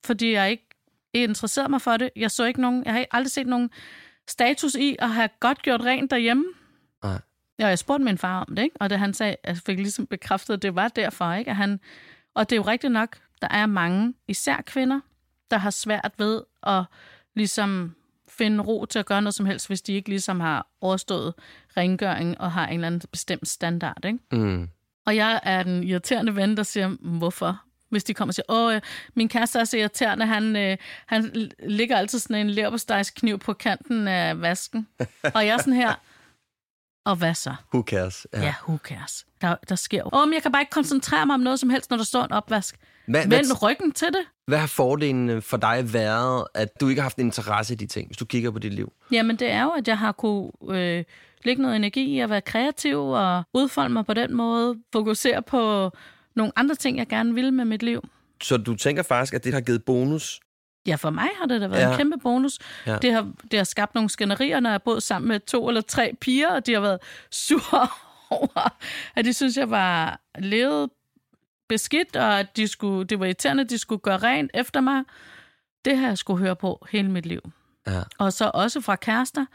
fordi jeg ikke interesserede mig for det. Jeg så ikke nogen, jeg har aldrig set nogen status i at have godt gjort rent derhjemme. Nej. Ja, jeg spurgte min far om det, ikke? og det han sagde, jeg fik ligesom bekræftet, at det var derfor. Ikke? At han, og det er jo rigtigt nok, der er mange, især kvinder, der har svært ved at ligesom finde ro til at gøre noget som helst, hvis de ikke ligesom har overstået rengøring og har en eller anden bestemt standard. Ikke? Mm. Og jeg er den irriterende ven, der siger, hvorfor? Hvis de kommer og siger, åh, min kæreste er så irriterende, han, øh, han ligger altid sådan en leverpostejskniv på kanten af vasken. og jeg er sådan her, og hvad så? Who cares? Ja, ja who cares? Der, der sker jo. Åh, men jeg kan bare ikke koncentrere mig om noget som helst, når der står en opvask. Hvad, Vend hvad, ryggen til det. Hvad har fordelen for dig været, at du ikke har haft interesse i de ting, hvis du kigger på dit liv? Jamen, det er jo, at jeg har kunne øh, lægge noget energi i at være kreativ og udfolde mig på den måde. Fokusere på nogle andre ting, jeg gerne vil med mit liv. Så du tænker faktisk, at det har givet bonus? Ja, for mig har det da været Ja. en kæmpe bonus. Ja. Det, har, det har skabt nogle skænderier, når jeg boet sammen med to eller tre piger, og de har været [laughs] sure over, at de synes, jeg var levet beskidt, og at de skulle, det var irriterende, at de skulle gøre rent efter mig. Det har jeg skulle høre på hele mit liv. Ja. Og så også fra kærester.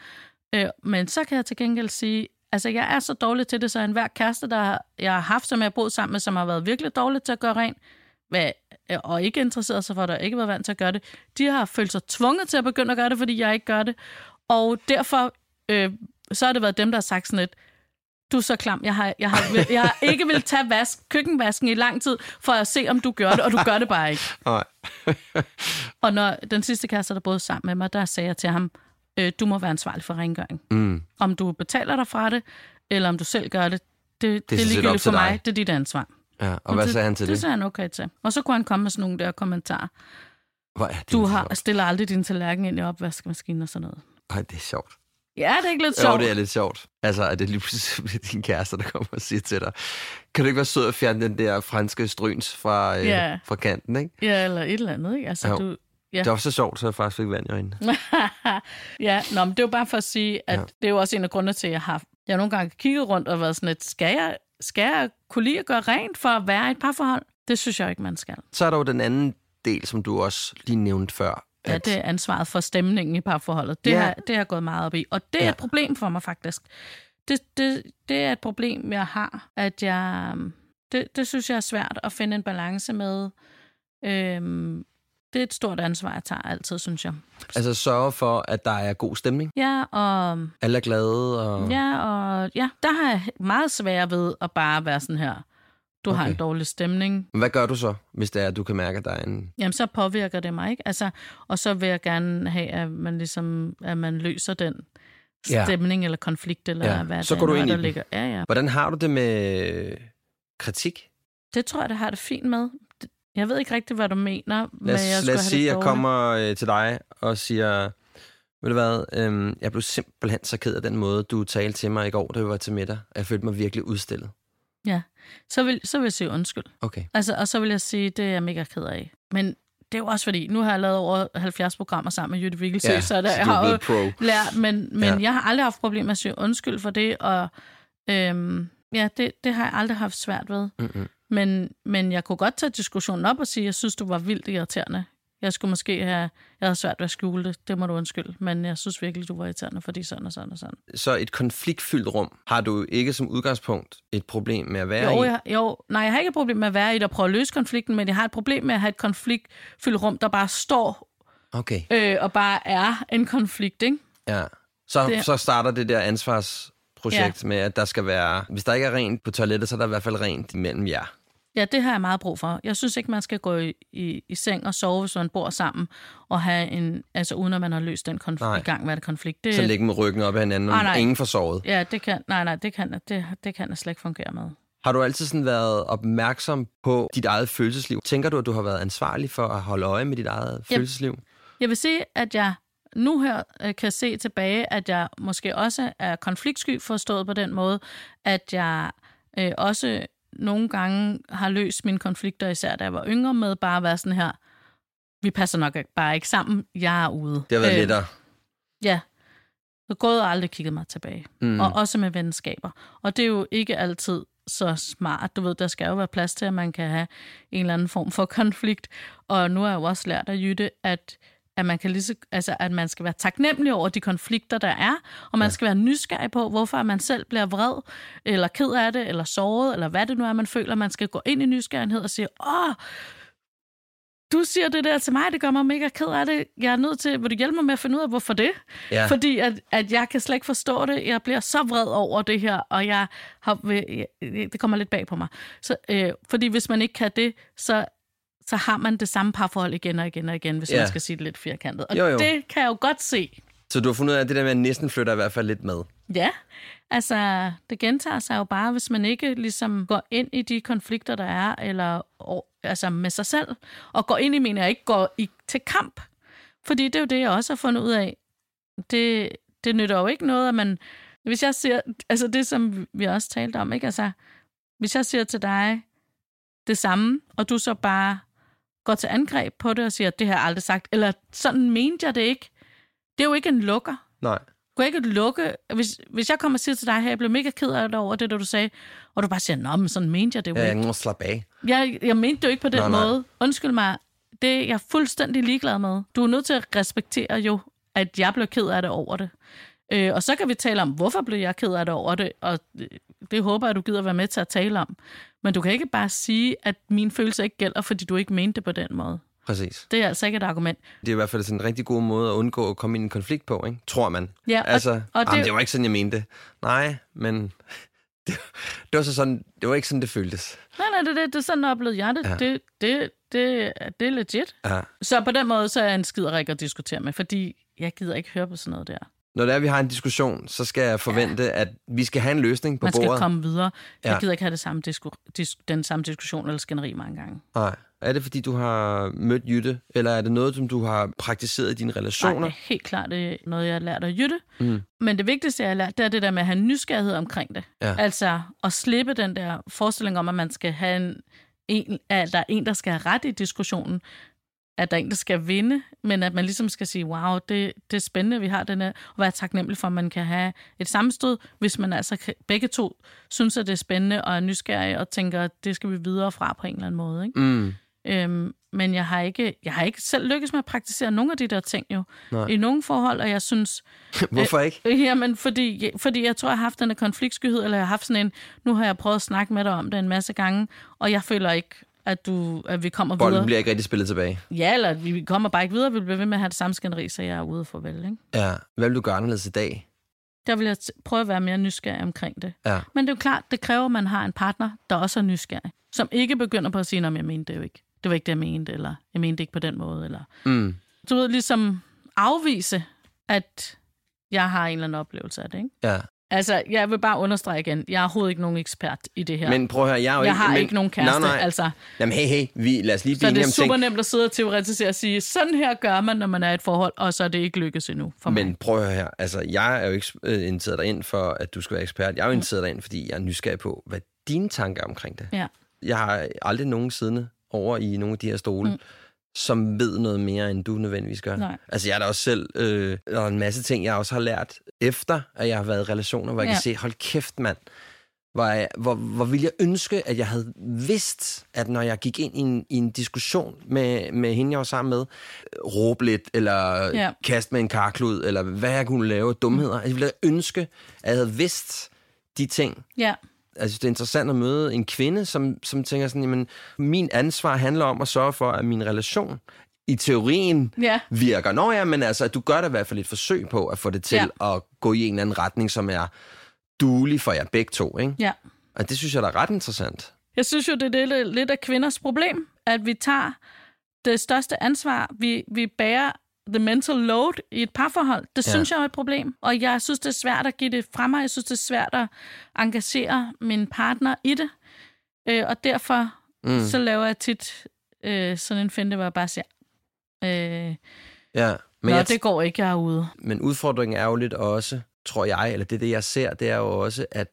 Øh, men så kan jeg til gengæld sige, altså jeg er så dårlig til det, så enhver kæreste, der jeg har haft, som jeg har boet sammen med, som har været virkelig dårlig til at gøre rent, hvad, og ikke interesseret sig for det, og ikke været vant til at gøre det, de har følt sig tvunget til at begynde at gøre det, fordi jeg ikke gør det. Og derfor, øh, så har det været dem, der har sagt sådan lidt, du er så klam, jeg har, jeg har, jeg har ikke vil tage vask, køkkenvasken i lang tid, for at se, om du gør det, og du gør det bare ikke. [laughs] Nej. Og når den sidste kæreste, der boede sammen med mig, der sagde jeg til ham, øh, du må være ansvarlig for rengøring. Mm. Om du betaler dig fra det, eller om du selv gør det, det, det, det er ligegyldigt for mig. Det er dit ansvar. Ja. Og hvad det, sagde han til det? det? Sagde han okay til. Og så kunne han komme med sådan nogle der kommentarer. Hvor er det Du sjovt. har, stiller aldrig din tallerken ind i opvaskemaskinen og sådan noget. Ej, det er sjovt. Ja, det er ikke lidt Jo, sjovt. det er lidt sjovt. Altså, at det lige pludselig bliver [laughs] din kæreste, der kommer og siger til dig, kan du ikke være sød at fjerne den der franske stryns fra, øh, Ja. fra kanten, ikke? Ja, eller et eller andet, ikke? Altså, Jo. du, ja. Det var så sjovt, så jeg faktisk fik vand i øjnene. [laughs] ja, nå, men det er jo bare for at sige, at ja. det er jo også en af grundene til, at jeg har jeg har nogle gange kigget rundt og været sådan lidt, skal jeg, skal jeg kunne lide at gøre rent for at være i et parforhold? Det synes jeg ikke, man skal. Så er der jo den anden del, som du også lige nævnte før. Ja, det er ansvaret for stemningen i parforholdet. Det, Ja. har, det har gået meget op i. Og det er Ja. ja. et problem for mig faktisk. Det, det, det er et problem, jeg har, at jeg... Det, det synes jeg er svært at finde en balance med. Øhm, det er et stort ansvar, jeg tager altid, synes jeg. Altså sørge for, at der er god stemning. Ja, og, Alle er glade. Og... ja, og ja, der har jeg meget svært ved at bare være sådan her. Du okay. har en dårlig stemning. Men Hvad gør du så, hvis det er, at du kan mærke, at der er en... Jamen, så påvirker det mig, ikke? Altså, og så vil jeg gerne have, at man ligesom, at man løser den Ja. stemning eller konflikt, eller Ja, hvad så det går du ind i der ligger. Ja, ja. Hvordan har du det med kritik? Det tror jeg, det har det fint med. Jeg ved ikke rigtigt, hvad du mener, Lad men os, jeg lad os sige, at jeg kommer øh, til dig og siger, ved du hvad, øhm, jeg blev simpelthen så ked af den måde, du talte til mig i går, da vi var til middag. Jeg følte mig virkelig udstillet. Ja, så vil, så vil jeg sige undskyld. Okay. Altså, og så vil jeg sige, det er jeg mega ked af. Men det er jo også fordi, nu har jeg lavet over 70 programmer sammen med Jytte Vigelsø, Ja, så, der, så jeg har jo pro. lært, men, men Ja. jeg har aldrig haft problemer med at sige undskyld for det, og øhm, ja, det, det har jeg aldrig haft svært ved. Mm-mm. Men, men jeg kunne godt tage diskussionen op og sige, at jeg synes, du var vildt irriterende. Jeg skulle måske have, jeg havde svært ved at skjule det, det må du undskylde, men jeg synes virkelig, du var irriterende, fordi sådan og sådan og sådan. Så et konfliktfyldt rum har du ikke som udgangspunkt et problem med at være Jo, i? jeg, jo, nej, jeg har ikke et problem med at være i det og prøve at løse konflikten, men jeg har et problem med at have et konfliktfyldt rum, der bare står Okay, øh, og bare er en konflikt, ikke? ja. Så, Det- så starter det der ansvarsprojekt ja. med, at der skal være... Hvis der ikke er rent på toilettet, så er der i hvert fald rent imellem jer. Ja, det har jeg meget brug for. Jeg synes ikke, man skal gå i, i, i seng og sove, hvis man bor sammen, og have en, altså uden at man har løst den konflikt, Nej. i gang med konflikt. Det, Så ligge med ryggen op af hinanden, og nej. ingen får sovet. Ja, det kan, nej, nej, det kan, det, det kan jeg slet ikke fungere med. Har du altid sådan været opmærksom på dit eget følelsesliv? Tænker du, at du har været ansvarlig for at holde øje med dit eget Yep. følelsesliv? Jeg vil sige, at jeg nu her øh, kan se tilbage, at jeg måske også er konfliktsky forstået på den måde, at jeg øh, også nogle gange har løst mine konflikter, især da jeg var yngre, med bare at være sådan her, vi passer nok bare ikke sammen, jeg er ude. Det har været Øh, lettere. Ja. Så gået og aldrig kigget mig tilbage. Mm. Og også med venskaber. Og det er jo ikke altid så smart. Du ved, der skal jo være plads til, at man kan have en eller anden form for [laughs] konflikt. Og nu har jeg jo også lært af Jytte, at at man, kan lige så, altså, at man skal være taknemmelig over de konflikter, der er, og man ja. skal være nysgerrig på, hvorfor man selv bliver vred, eller ked af det, eller såret, eller hvad det nu er, man føler. Man skal gå ind i nysgerrighed og sige, åh, du siger det der til mig, det gør mig mega ked af det. Jeg er nødt til, vil du hjælpe mig med at finde ud af, hvorfor det? Ja. Fordi at, at jeg kan slet ikke forstå det. Jeg bliver så vred over det her, og jeg har, det kommer lidt bag på mig. Så, øh, fordi hvis man ikke kan det, så, så har man det samme parforhold igen og igen og igen, hvis Ja. man skal sige det lidt firkantet. Og Jo, jo. det kan jeg jo godt se. Så du har fundet ud af, at det der med at næsten flytter i hvert fald lidt med. Ja, altså det gentager sig jo bare, hvis man ikke ligesom går ind i de konflikter, der er, eller altså med sig selv, og går ind i, mener jeg ikke, går i, til kamp. Fordi det er jo det, jeg også har fundet ud af. Det, det nytter jo ikke noget, at man... Hvis jeg siger... Altså det, som vi også talte om, ikke? Altså, hvis jeg siger til dig det samme, og du så bare går til angreb på det og siger, det har jeg aldrig sagt, eller sådan mente jeg det ikke. Det er jo ikke en lukker Nej. kunne jeg ikke lukke... Hvis, hvis jeg kommer og siger til dig her, jeg blev mega ked af det over det, du sagde, og du bare siger, nå, men sådan mente jeg det jo Ja, ikke. jeg må slappe af. Jeg, jeg mente det jo ikke på den Nej, nej. måde. Undskyld mig, det er jeg fuldstændig ligeglad med. Du er nødt til at respektere jo, at jeg blev ked af det over det. Øh, og så kan vi tale om, hvorfor blev jeg ked af det over det, og det, det håber jeg, du gider være med til at tale om. Men du kan ikke bare sige, at min følelse ikke gælder, fordi du ikke mente det på den måde. Præcis. Det er altså ikke et argument. Det er i hvert fald sådan en rigtig god måde at undgå at komme ind i en konflikt på, ikke? Tror man. Ja, og- altså, og det- det... det var ikke sådan, jeg mente det. Nej, men [laughs] det, det var så sådan, det var ikke sådan, det føltes. Nej, nej, det, det, det er sådan oplevede jeg det. Ja. Det, det, det, det er legit. Ja. Så på den måde, så er jeg en skiderik at diskutere med, fordi jeg gider ikke høre på sådan noget der. Når det er, vi har en diskussion, så skal jeg forvente, at vi skal have en løsning på Man skal bordet. komme videre. Jeg Ja. gider ikke have det samme disku- dis- den samme diskussion eller skænderi mange gange. Nej. Er det, fordi du har mødt Jytte, eller er det noget, som du har praktiseret i dine Nej, relationer? det er helt klart det er noget, jeg har lært af Jytte. Mm. Men det vigtigste, jeg har lært, det er det der med at have nysgerrighed omkring det. Ja. Altså at slippe den der forestilling om, at man skal have en, en, at der er en, der skal have ret i diskussionen. At der er en, der skal vinde, men at man ligesom skal sige, wow, det, det er spændende, vi har den her, og være taknemmelig for, at man kan have et sammenstød, hvis man altså kan- begge to synes, at det er spændende og er nysgerrige og tænker, at det skal vi videre fra på en eller anden måde. Ikke? Mm. Øhm, men jeg har, ikke, jeg har ikke selv lykkes med at praktisere nogle af de der ting jo. Nej. I nogle forhold, og jeg synes, [laughs] Hvorfor ikke? [laughs] Øh, Jamen, fordi, fordi jeg tror, jeg har haft den her konfliktskyhed, eller jeg har haft sådan en, nu har jeg prøvet at snakke med dig om det en masse gange, og jeg føler ikke, at, du, at vi kommer Bolden videre. bliver ikke rigtig spillet tilbage. Ja, eller at vi kommer bare ikke videre, vi bliver ved med at have det samme skænderi, så jeg er ude for vel, ikke? Ja. Hvad vil du gøre anderledes i dag? Der vil jeg prøve at være mere nysgerrig omkring det. Ja. Men det er jo klart, det kræver, at man har en partner, der også er nysgerrig. Som ikke begynder på at sige, at jeg mente det jo ikke. Det var ikke det, jeg mente, eller jeg mente det ikke på den måde. Eller... Mm. Du ved, ligesom afvise, at jeg har en eller anden oplevelse af det, ikke? Ja. Altså, jeg vil bare understrege igen, jeg er overhovedet ikke nogen ekspert i det her. Men prøv at høre, jeg er jo jeg ikke... har men, ikke nogen kæreste, Nej, nej. altså. Jamen, hey, hey, vi, lad os lige Så blive det enige er super ting. nemt at sidde og teoretisere og sige, sådan her gør man, når man er i et forhold, og så er det ikke lykkes endnu for mig. Men prøv at høre her. Altså, jeg er jo ikke øh, inviteret dig ind for, at du skal være ekspert. Jeg er jo inviteret dig ind, fordi jeg er nysgerrig på, hvad dine tanker er omkring det. Ja. Jeg har aldrig nogen siddende over i nogle af de her stole, mm. Som ved noget mere, end du nødvendigvis gør. Nej. Altså, jeg er da også selv... Øh, der er en masse ting, jeg også har lært efter, at jeg har været i relationer, hvor jeg Ja. kan se, hold kæft, mand. Hvor, jeg, hvor, hvor ville jeg ønske, at jeg havde vidst, at når jeg gik ind i en, i en diskussion med, med hende, jeg var sammen med, råbe lidt, eller Ja. kaste med en karklud, eller hvad jeg kunne lave dumheder. Jeg ville ønske, at jeg havde vidst de ting. Ja, Altså, det er interessant at møde en kvinde, som, som tænker sådan, jamen, min ansvar handler om at sørge for, at min relation i teorien ja, virker. Nå ja, men altså, at du gør da i hvert fald et forsøg på at få det til ja. at gå i en eller anden retning, som er duelig for jer begge to, ikke? ja. Og det synes jeg da er ret interessant. Jeg synes jo, det er lidt, lidt af kvinders problem, at vi tager det største ansvar. Vi, vi bærer the mental load i et parforhold. Det Ja. synes jeg er et problem. Og jeg synes, det er svært at give det fra mig. Jeg synes, det er svært at engagere min partner i det. Øh, og derfor mm. så laver jeg tit øh, sådan en finte, hvor jeg bare siger, øh, Ja, men Nå, jeg, det går ikke, jeg er ude. men udfordringen er jo lidt også, tror jeg, eller det er det, jeg ser, det er jo også, at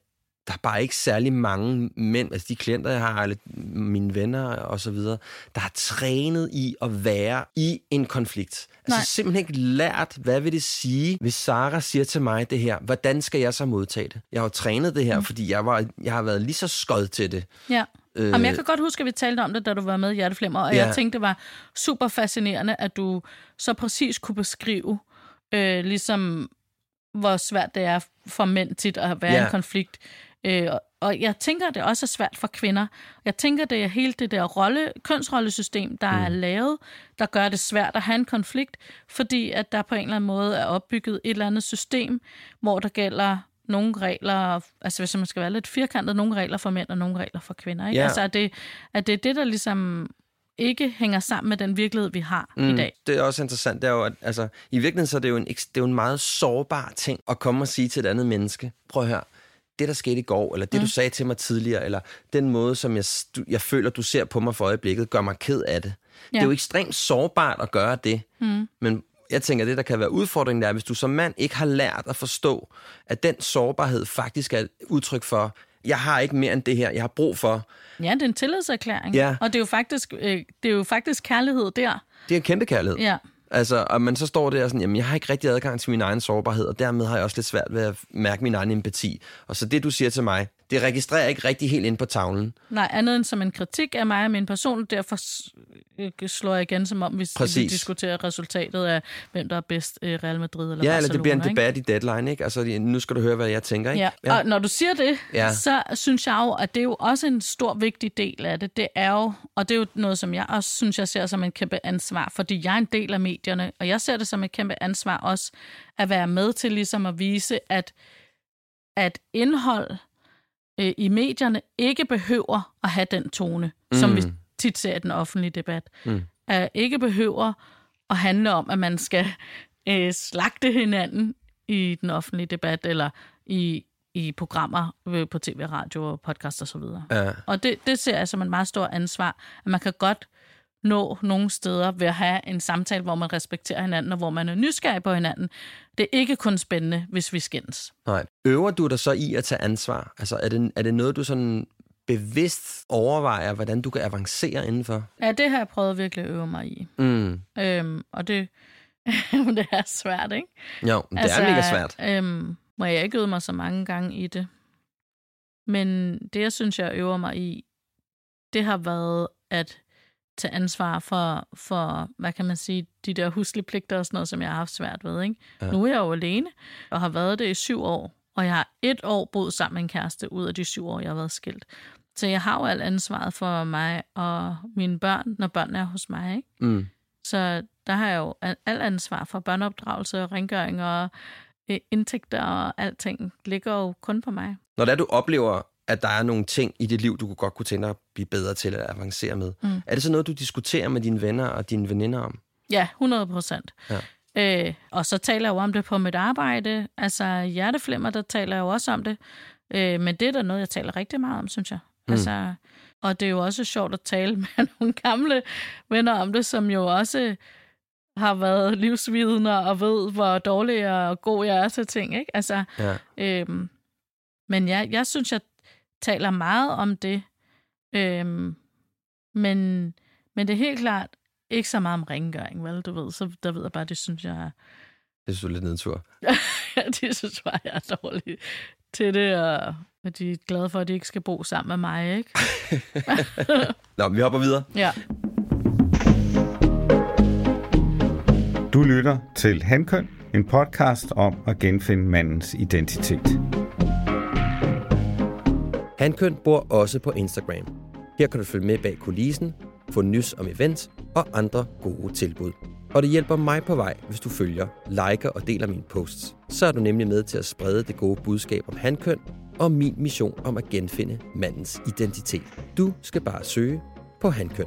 der er bare ikke særlig mange mænd, altså de klienter, jeg har, eller mine venner og så videre, der har trænet i at være i en konflikt. Altså Nej. simpelthen ikke lært, hvad vil det sige, hvis Sara siger til mig det her, hvordan skal jeg så modtage det? Jeg har jo trænet det her, mm. fordi jeg, var, jeg har været lige så skod til det. Ja. Øh, Jamen, jeg kan godt huske, at vi talte om det, da du var med i Hjerteflimmer, og Ja. jeg tænkte, det var super fascinerende, at du så præcis kunne beskrive, øh, ligesom, hvor svært det er for mænd tit at være i Ja. en konflikt. Øh, og- jeg tænker, at det også er svært for kvinder. Jeg tænker, det er hele det der rolle, kønsrollesystem, der mm. er lavet, der gør det svært at have en konflikt, fordi at der på en eller anden måde er opbygget et eller andet system, hvor der gælder nogle regler, altså hvis man skal være lidt firkantet, nogle regler for mænd og nogle regler for kvinder. Ikke? Ja. Altså at det, at det er det, der ligesom ikke hænger sammen med den virkelighed, vi har mm. i dag. Det er også interessant, det er jo, at altså, i virkeligheden så er det jo en, det er jo en meget sårbar ting at komme og sige til et andet menneske, prøv at høre, det der skete i går, eller det mm. du sagde til mig tidligere, eller den måde, som jeg, du, jeg føler, du ser på mig for øjeblikket, gør mig ked af det. Ja. Det er jo ekstremt sårbart at gøre det, mm. men jeg tænker, det der kan være udfordringen, det er, hvis du som mand ikke har lært at forstå, at den sårbarhed faktisk er et udtryk for, jeg har ikke mere end det her, jeg har brug for. Ja, det er en tillidserklæring. Ja. Og det er, jo faktisk, øh, det er jo faktisk kærlighed der. Det er en kæmpe kærlighed. Ja. Altså, og man så står der sådan, jamen jeg har ikke rigtig adgang til min egen sårbarhed, og dermed har jeg også lidt svært ved at mærke min egen empati. Og så det, du siger til mig, det registrerer ikke rigtig helt ind på tavlen. Nej, andet end som en kritik af mig og min person, derfor slår jeg igen, som om vi, vi Præcis. diskuterer resultatet af, hvem der er bedst, øh, Real Madrid eller Ja, Barcelona. eller det bliver en ikke? debat i deadline, ikke? Altså, nu skal du høre, hvad jeg tænker, ikke? Ja. og når du siger det, Ja. ja. så synes jeg jo, at det er jo også en stor, vigtig del af det. Det er jo, og det er jo noget, som jeg også synes, jeg ser som en kæmpe ansvar, fordi jeg er en del af medierne, og jeg ser det som et kæmpe ansvar også at være med til ligesom at vise, at, at indhold øh, i medierne ikke behøver at have den tone, mm. som vi tit ser i den offentlige debat. Mm. At ikke behøver at handle om, at man skal øh, slagte hinanden i den offentlige debat, eller i, i programmer øh, på tv, radio, podcast og så videre. Ja. Og det, det ser jeg som en meget stor ansvar, at man kan godt nå nogle steder ved at have en samtale, hvor man respekterer hinanden, og hvor man er nysgerrig på hinanden. Det er ikke kun spændende, hvis vi skændes. Nej. Øver du dig så i at tage ansvar? Altså, er det, er det noget, du sådan bevidst overvejer, hvordan du kan avancere indenfor? Ja, det har jeg prøvet virkelig at øve mig i. Mm. Øhm, og det, [laughs] det er svært, ikke? Jo, det altså, er mega svært. Øhm, må jeg ikke øve mig så mange gange i det. Men det, jeg synes, jeg øver mig i, det har været at tage ansvar for, for hvad kan man sige, de der husligpligter og sådan noget, som jeg har haft svært ved. Ikke? Ja. Nu er jeg jo alene, og har været det i syv år. Og jeg har et år boet sammen med en kæreste ud af de syv år, jeg har været skilt. Så jeg har jo alt ansvaret for mig og mine børn, når børnene er hos mig. Ikke? Mm. Så der har jeg jo al al ansvar for børneopdragelse og rengøring og øh, indtægter og alting ligger jo kun på mig. Når det er, du oplever, at der er nogle ting i dit liv, du godt kunne tænke dig at blive bedre til at avancere med, mm. er det så noget, du diskuterer med dine venner og dine veninder om? Ja, 100 procent. Ja. Øh, og så taler jeg jo om det på mit arbejde. Altså hjerteflimmer, der taler jeg jo også om det. Øh, men det er da noget, jeg taler rigtig meget om, synes jeg. Mm. Altså, og det er jo også sjovt at tale [laughs] med nogle gamle venner om det, som jo også har været livsvidner og ved, hvor dårlig og god jeg er til ting. Ikke? Altså, Ja. Øhm, men jeg, jeg synes, jeg taler meget om det. Øhm, men, men det er helt klart ikke så meget om rengøring, vel? Du ved, så der ved jeg bare, det synes jeg, Det synes du er lidt nedtur. [laughs] de synes bare, jeg er dårlig til det, og at de er glade for, at de ikke skal bo sammen med mig, ikke? [laughs] Nå, men vi hopper videre. Ja. Du lytter til Hankøn, en podcast om at genfinde mandens identitet. Hankøn bor også på Instagram. Her kan du følge med bag kulissen, få nys om events og andre gode tilbud. Og det hjælper mig på vej, hvis du følger, liker og deler mine posts. Så er du nemlig med til at sprede det gode budskab om hankøn og min mission om at genfinde mandens identitet. Du skal bare søge på Hankøn.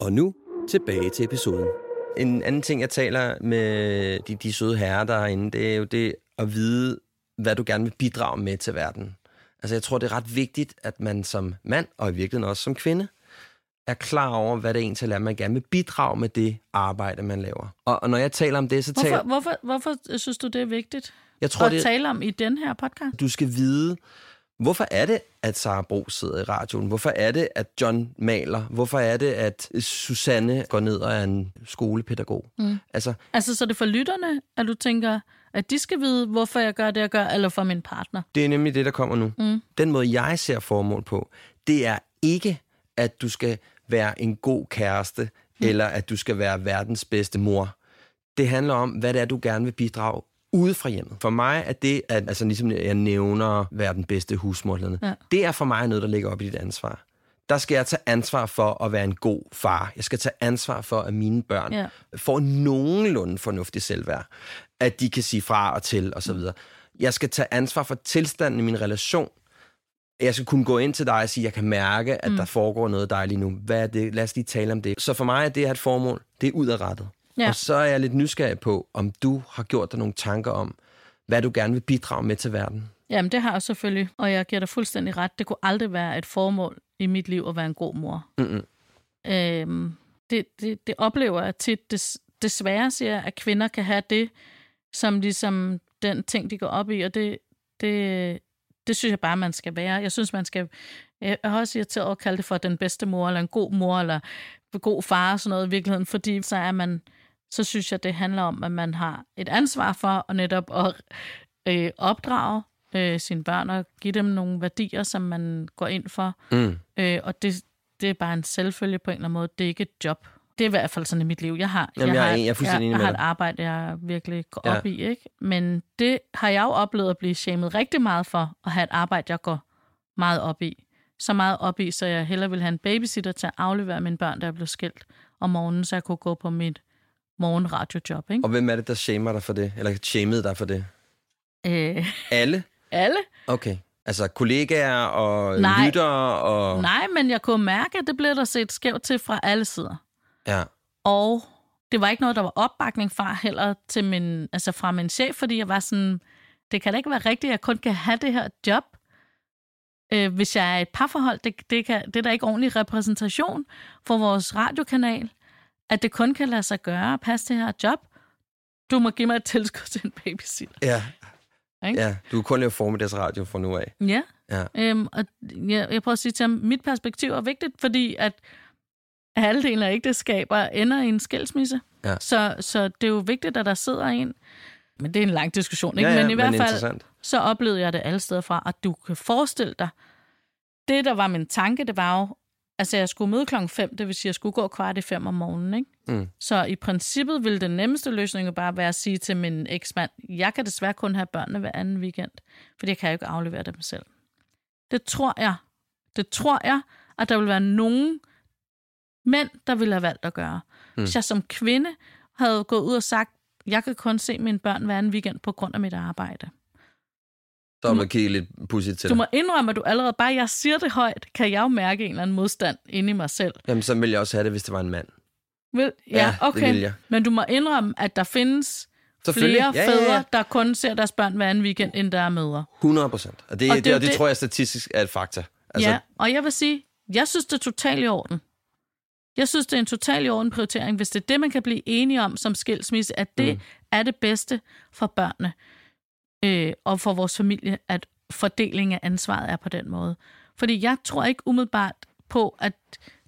Og nu tilbage til episoden. En anden ting, jeg taler med de, de søde herrer derinde, det er jo det at vide, hvad du gerne vil bidrage med til verden. Altså jeg tror, det er ret vigtigt, at man som mand, og i virkeligheden også som kvinde, er klar over, hvad det er egentlig er, man gerne vil bidrage med det arbejde, man laver. Og, og når jeg taler om det, så taler Hvorfor, hvorfor, hvorfor synes du, det er vigtigt jeg tror, at det, tale om i den her podcast? du skal vide, hvorfor er det, at Sara Bro sidder i radioen? Hvorfor er det, at John maler? Hvorfor er det, at Susanne går ned og er en skolepædagog? Mm. Altså, Altså, så er det for lytterne, at du tænker, at de skal vide, hvorfor jeg gør det, jeg gør, eller for min partner? Det er nemlig det, der kommer nu. Mm. Den måde, jeg ser formål på, det er ikke, at du skal være en god kæreste, mm. eller at du skal være verdens bedste mor. Det handler om, hvad det er, du gerne vil bidrage ude fra hjemmet. For mig er det, at altså, ligesom jeg nævner, være den bedste husmor, Ja. det er for mig noget, der ligger op i dit ansvar. Der skal jeg tage ansvar for at være en god far. Jeg skal tage ansvar for, at mine børn Ja. får nogenlunde fornuftig selvværd. At de kan sige fra og til, og så videre. Jeg skal tage ansvar for tilstanden i min relation. Jeg skal kunne gå ind til dig og sige, jeg kan mærke, at mm. der foregår noget dejligt nu. Hvad er det? Lad os lige tale om det. Så for mig er det her et formål. Det er udadrettet. Ja. Og så er jeg lidt nysgerrig på, om du har gjort dig nogle tanker om, hvad du gerne vil bidrage med til verden. Jamen, det har jeg selvfølgelig, og jeg giver dig fuldstændig ret. Det kunne aldrig være et formål i mit liv at være en god mor. Mm-mm. Øhm, det, det, det oplever jeg tit. Des, desværre siger jeg, at kvinder kan have det, som ligesom den ting, de går op i, og det, det, det synes jeg bare, man skal være. Jeg synes, man skal... Jeg har også irriteret over at kalde det for den bedste mor, eller en god mor, eller en god far, og sådan noget i virkeligheden, fordi så er man... Så synes jeg, det handler om, at man har et ansvar for at netop at øh, opdrage øh, sine børn og give dem nogle værdier, som man går ind for. Mm. Øh, og det, det er bare en selvfølge på en eller anden måde. Det er ikke et job. Det er i hvert fald sådan i mit liv. Jeg har, Jamen, jeg har, jeg jeg, jeg med har et arbejde, jeg virkelig går Ja. op i. ikke. Men det har jeg jo oplevet at blive shamed rigtig meget for, at have et arbejde, jeg går meget op i. Så meget op i, så jeg hellere ville have en babysitter til at aflevere mine børn, der er blevet skilt om morgenen, så jeg kunne gå på mit morgenradiojob. Ikke? Og hvem er det, der shamer dig for det? Eller shamede dig for det? Øh, Alle? alle? Okay. Altså kollegaer og Nej. lyttere og... Nej, men jeg kunne mærke, at det blev der set skævt til fra alle sider. Ja. Og det var ikke noget, der var opbakning fra heller til min, altså fra min chef, fordi jeg var sådan, det kan da ikke være rigtigt, at jeg kun kan have det her job, øh, hvis jeg er i et parforhold. Det, det, kan, det er da ikke ordentlig repræsentation for vores radiokanal, at det kun kan lade sig gøre at passe det her job. Du må give mig et tilskud til en babysitter. Ja. Ikke? Ja, du kan kun lave formiddagsradio fra nu af. Ja. Ja. Øhm, og jeg, jeg prøver at sige til ham, mit perspektiv er vigtigt, fordi at halvdelen af ægteskaber ender i en skilsmisse. Ja. Så, så det er jo vigtigt, at der sidder en. Men det er en lang diskussion, ikke? Ja, ja, men i hvert fald, så oplevede jeg det alle steder fra, at du kan forestille dig. Det, der var min tanke, det var jo, altså jeg skulle møde klokken 5, det vil sige, jeg skulle gå kvart i fem om morgenen, ikke? Mm. Så i princippet ville den nemmeste løsning jo bare være at sige til min eksmand, jeg kan desværre kun have børnene hver anden weekend, fordi jeg kan jo ikke aflevere dem selv. Det tror jeg, det tror jeg, at der vil være nogen mænd, der ville have valgt at gøre. Mm. Hvis jeg som kvinde havde gået ud og sagt, jeg kan kun se mine børn hver anden weekend på grund af mit arbejde. Så er man kigge lidt pudsigt til Du det. må indrømme, at du allerede bare, jeg siger det højt, kan jeg jo mærke en eller anden modstand inde i mig selv. Jamen, så ville jeg også have det, hvis det var en mand. Vil, ja, Ja, det okay. vil jeg. Men du må indrømme, at der findes flere Ja, ja, fædre, ja. der kun ser deres børn hver anden weekend, end der er mødre. 100 procent. Og det, Og det det, og det, det- tror jeg statistisk er et fakta. Altså, ja, og jeg vil sige, jeg synes, det er totalt i orden. Jeg synes, det er en total i orden prioritering, hvis det er det, man kan blive enige om som skilsmisse, at det mm. er det bedste for børnene øh, og for vores familie, at fordeling af ansvaret er på den måde. Fordi jeg tror ikke umiddelbart på, at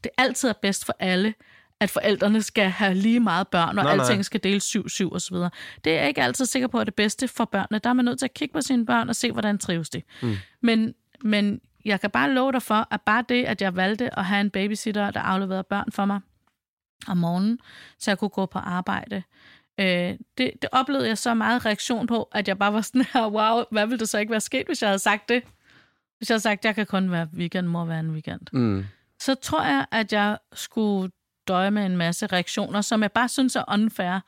det altid er bedst for alle, at forældrene skal have lige meget børn, og Nej, nej, nej. alting skal deles 7-7 osv. Det er jeg ikke altid sikker på er det bedste for børnene. Der er man nødt til at kigge på sine børn og se, hvordan trives de. Mm. Men, men jeg kan bare love dig for, at bare det, at jeg valgte at have en babysitter, der afleverede børn for mig om morgenen, så jeg kunne gå på arbejde, øh, det, det oplevede jeg så meget reaktion på, at jeg bare var sådan her, wow, hvad ville det så ikke være sket, hvis jeg havde sagt det? Hvis jeg havde sagt, jeg kan kun være weekendmor hver en weekend. Mm. Så tror jeg, at jeg skulle døje med en masse reaktioner, som jeg bare synes er unfair,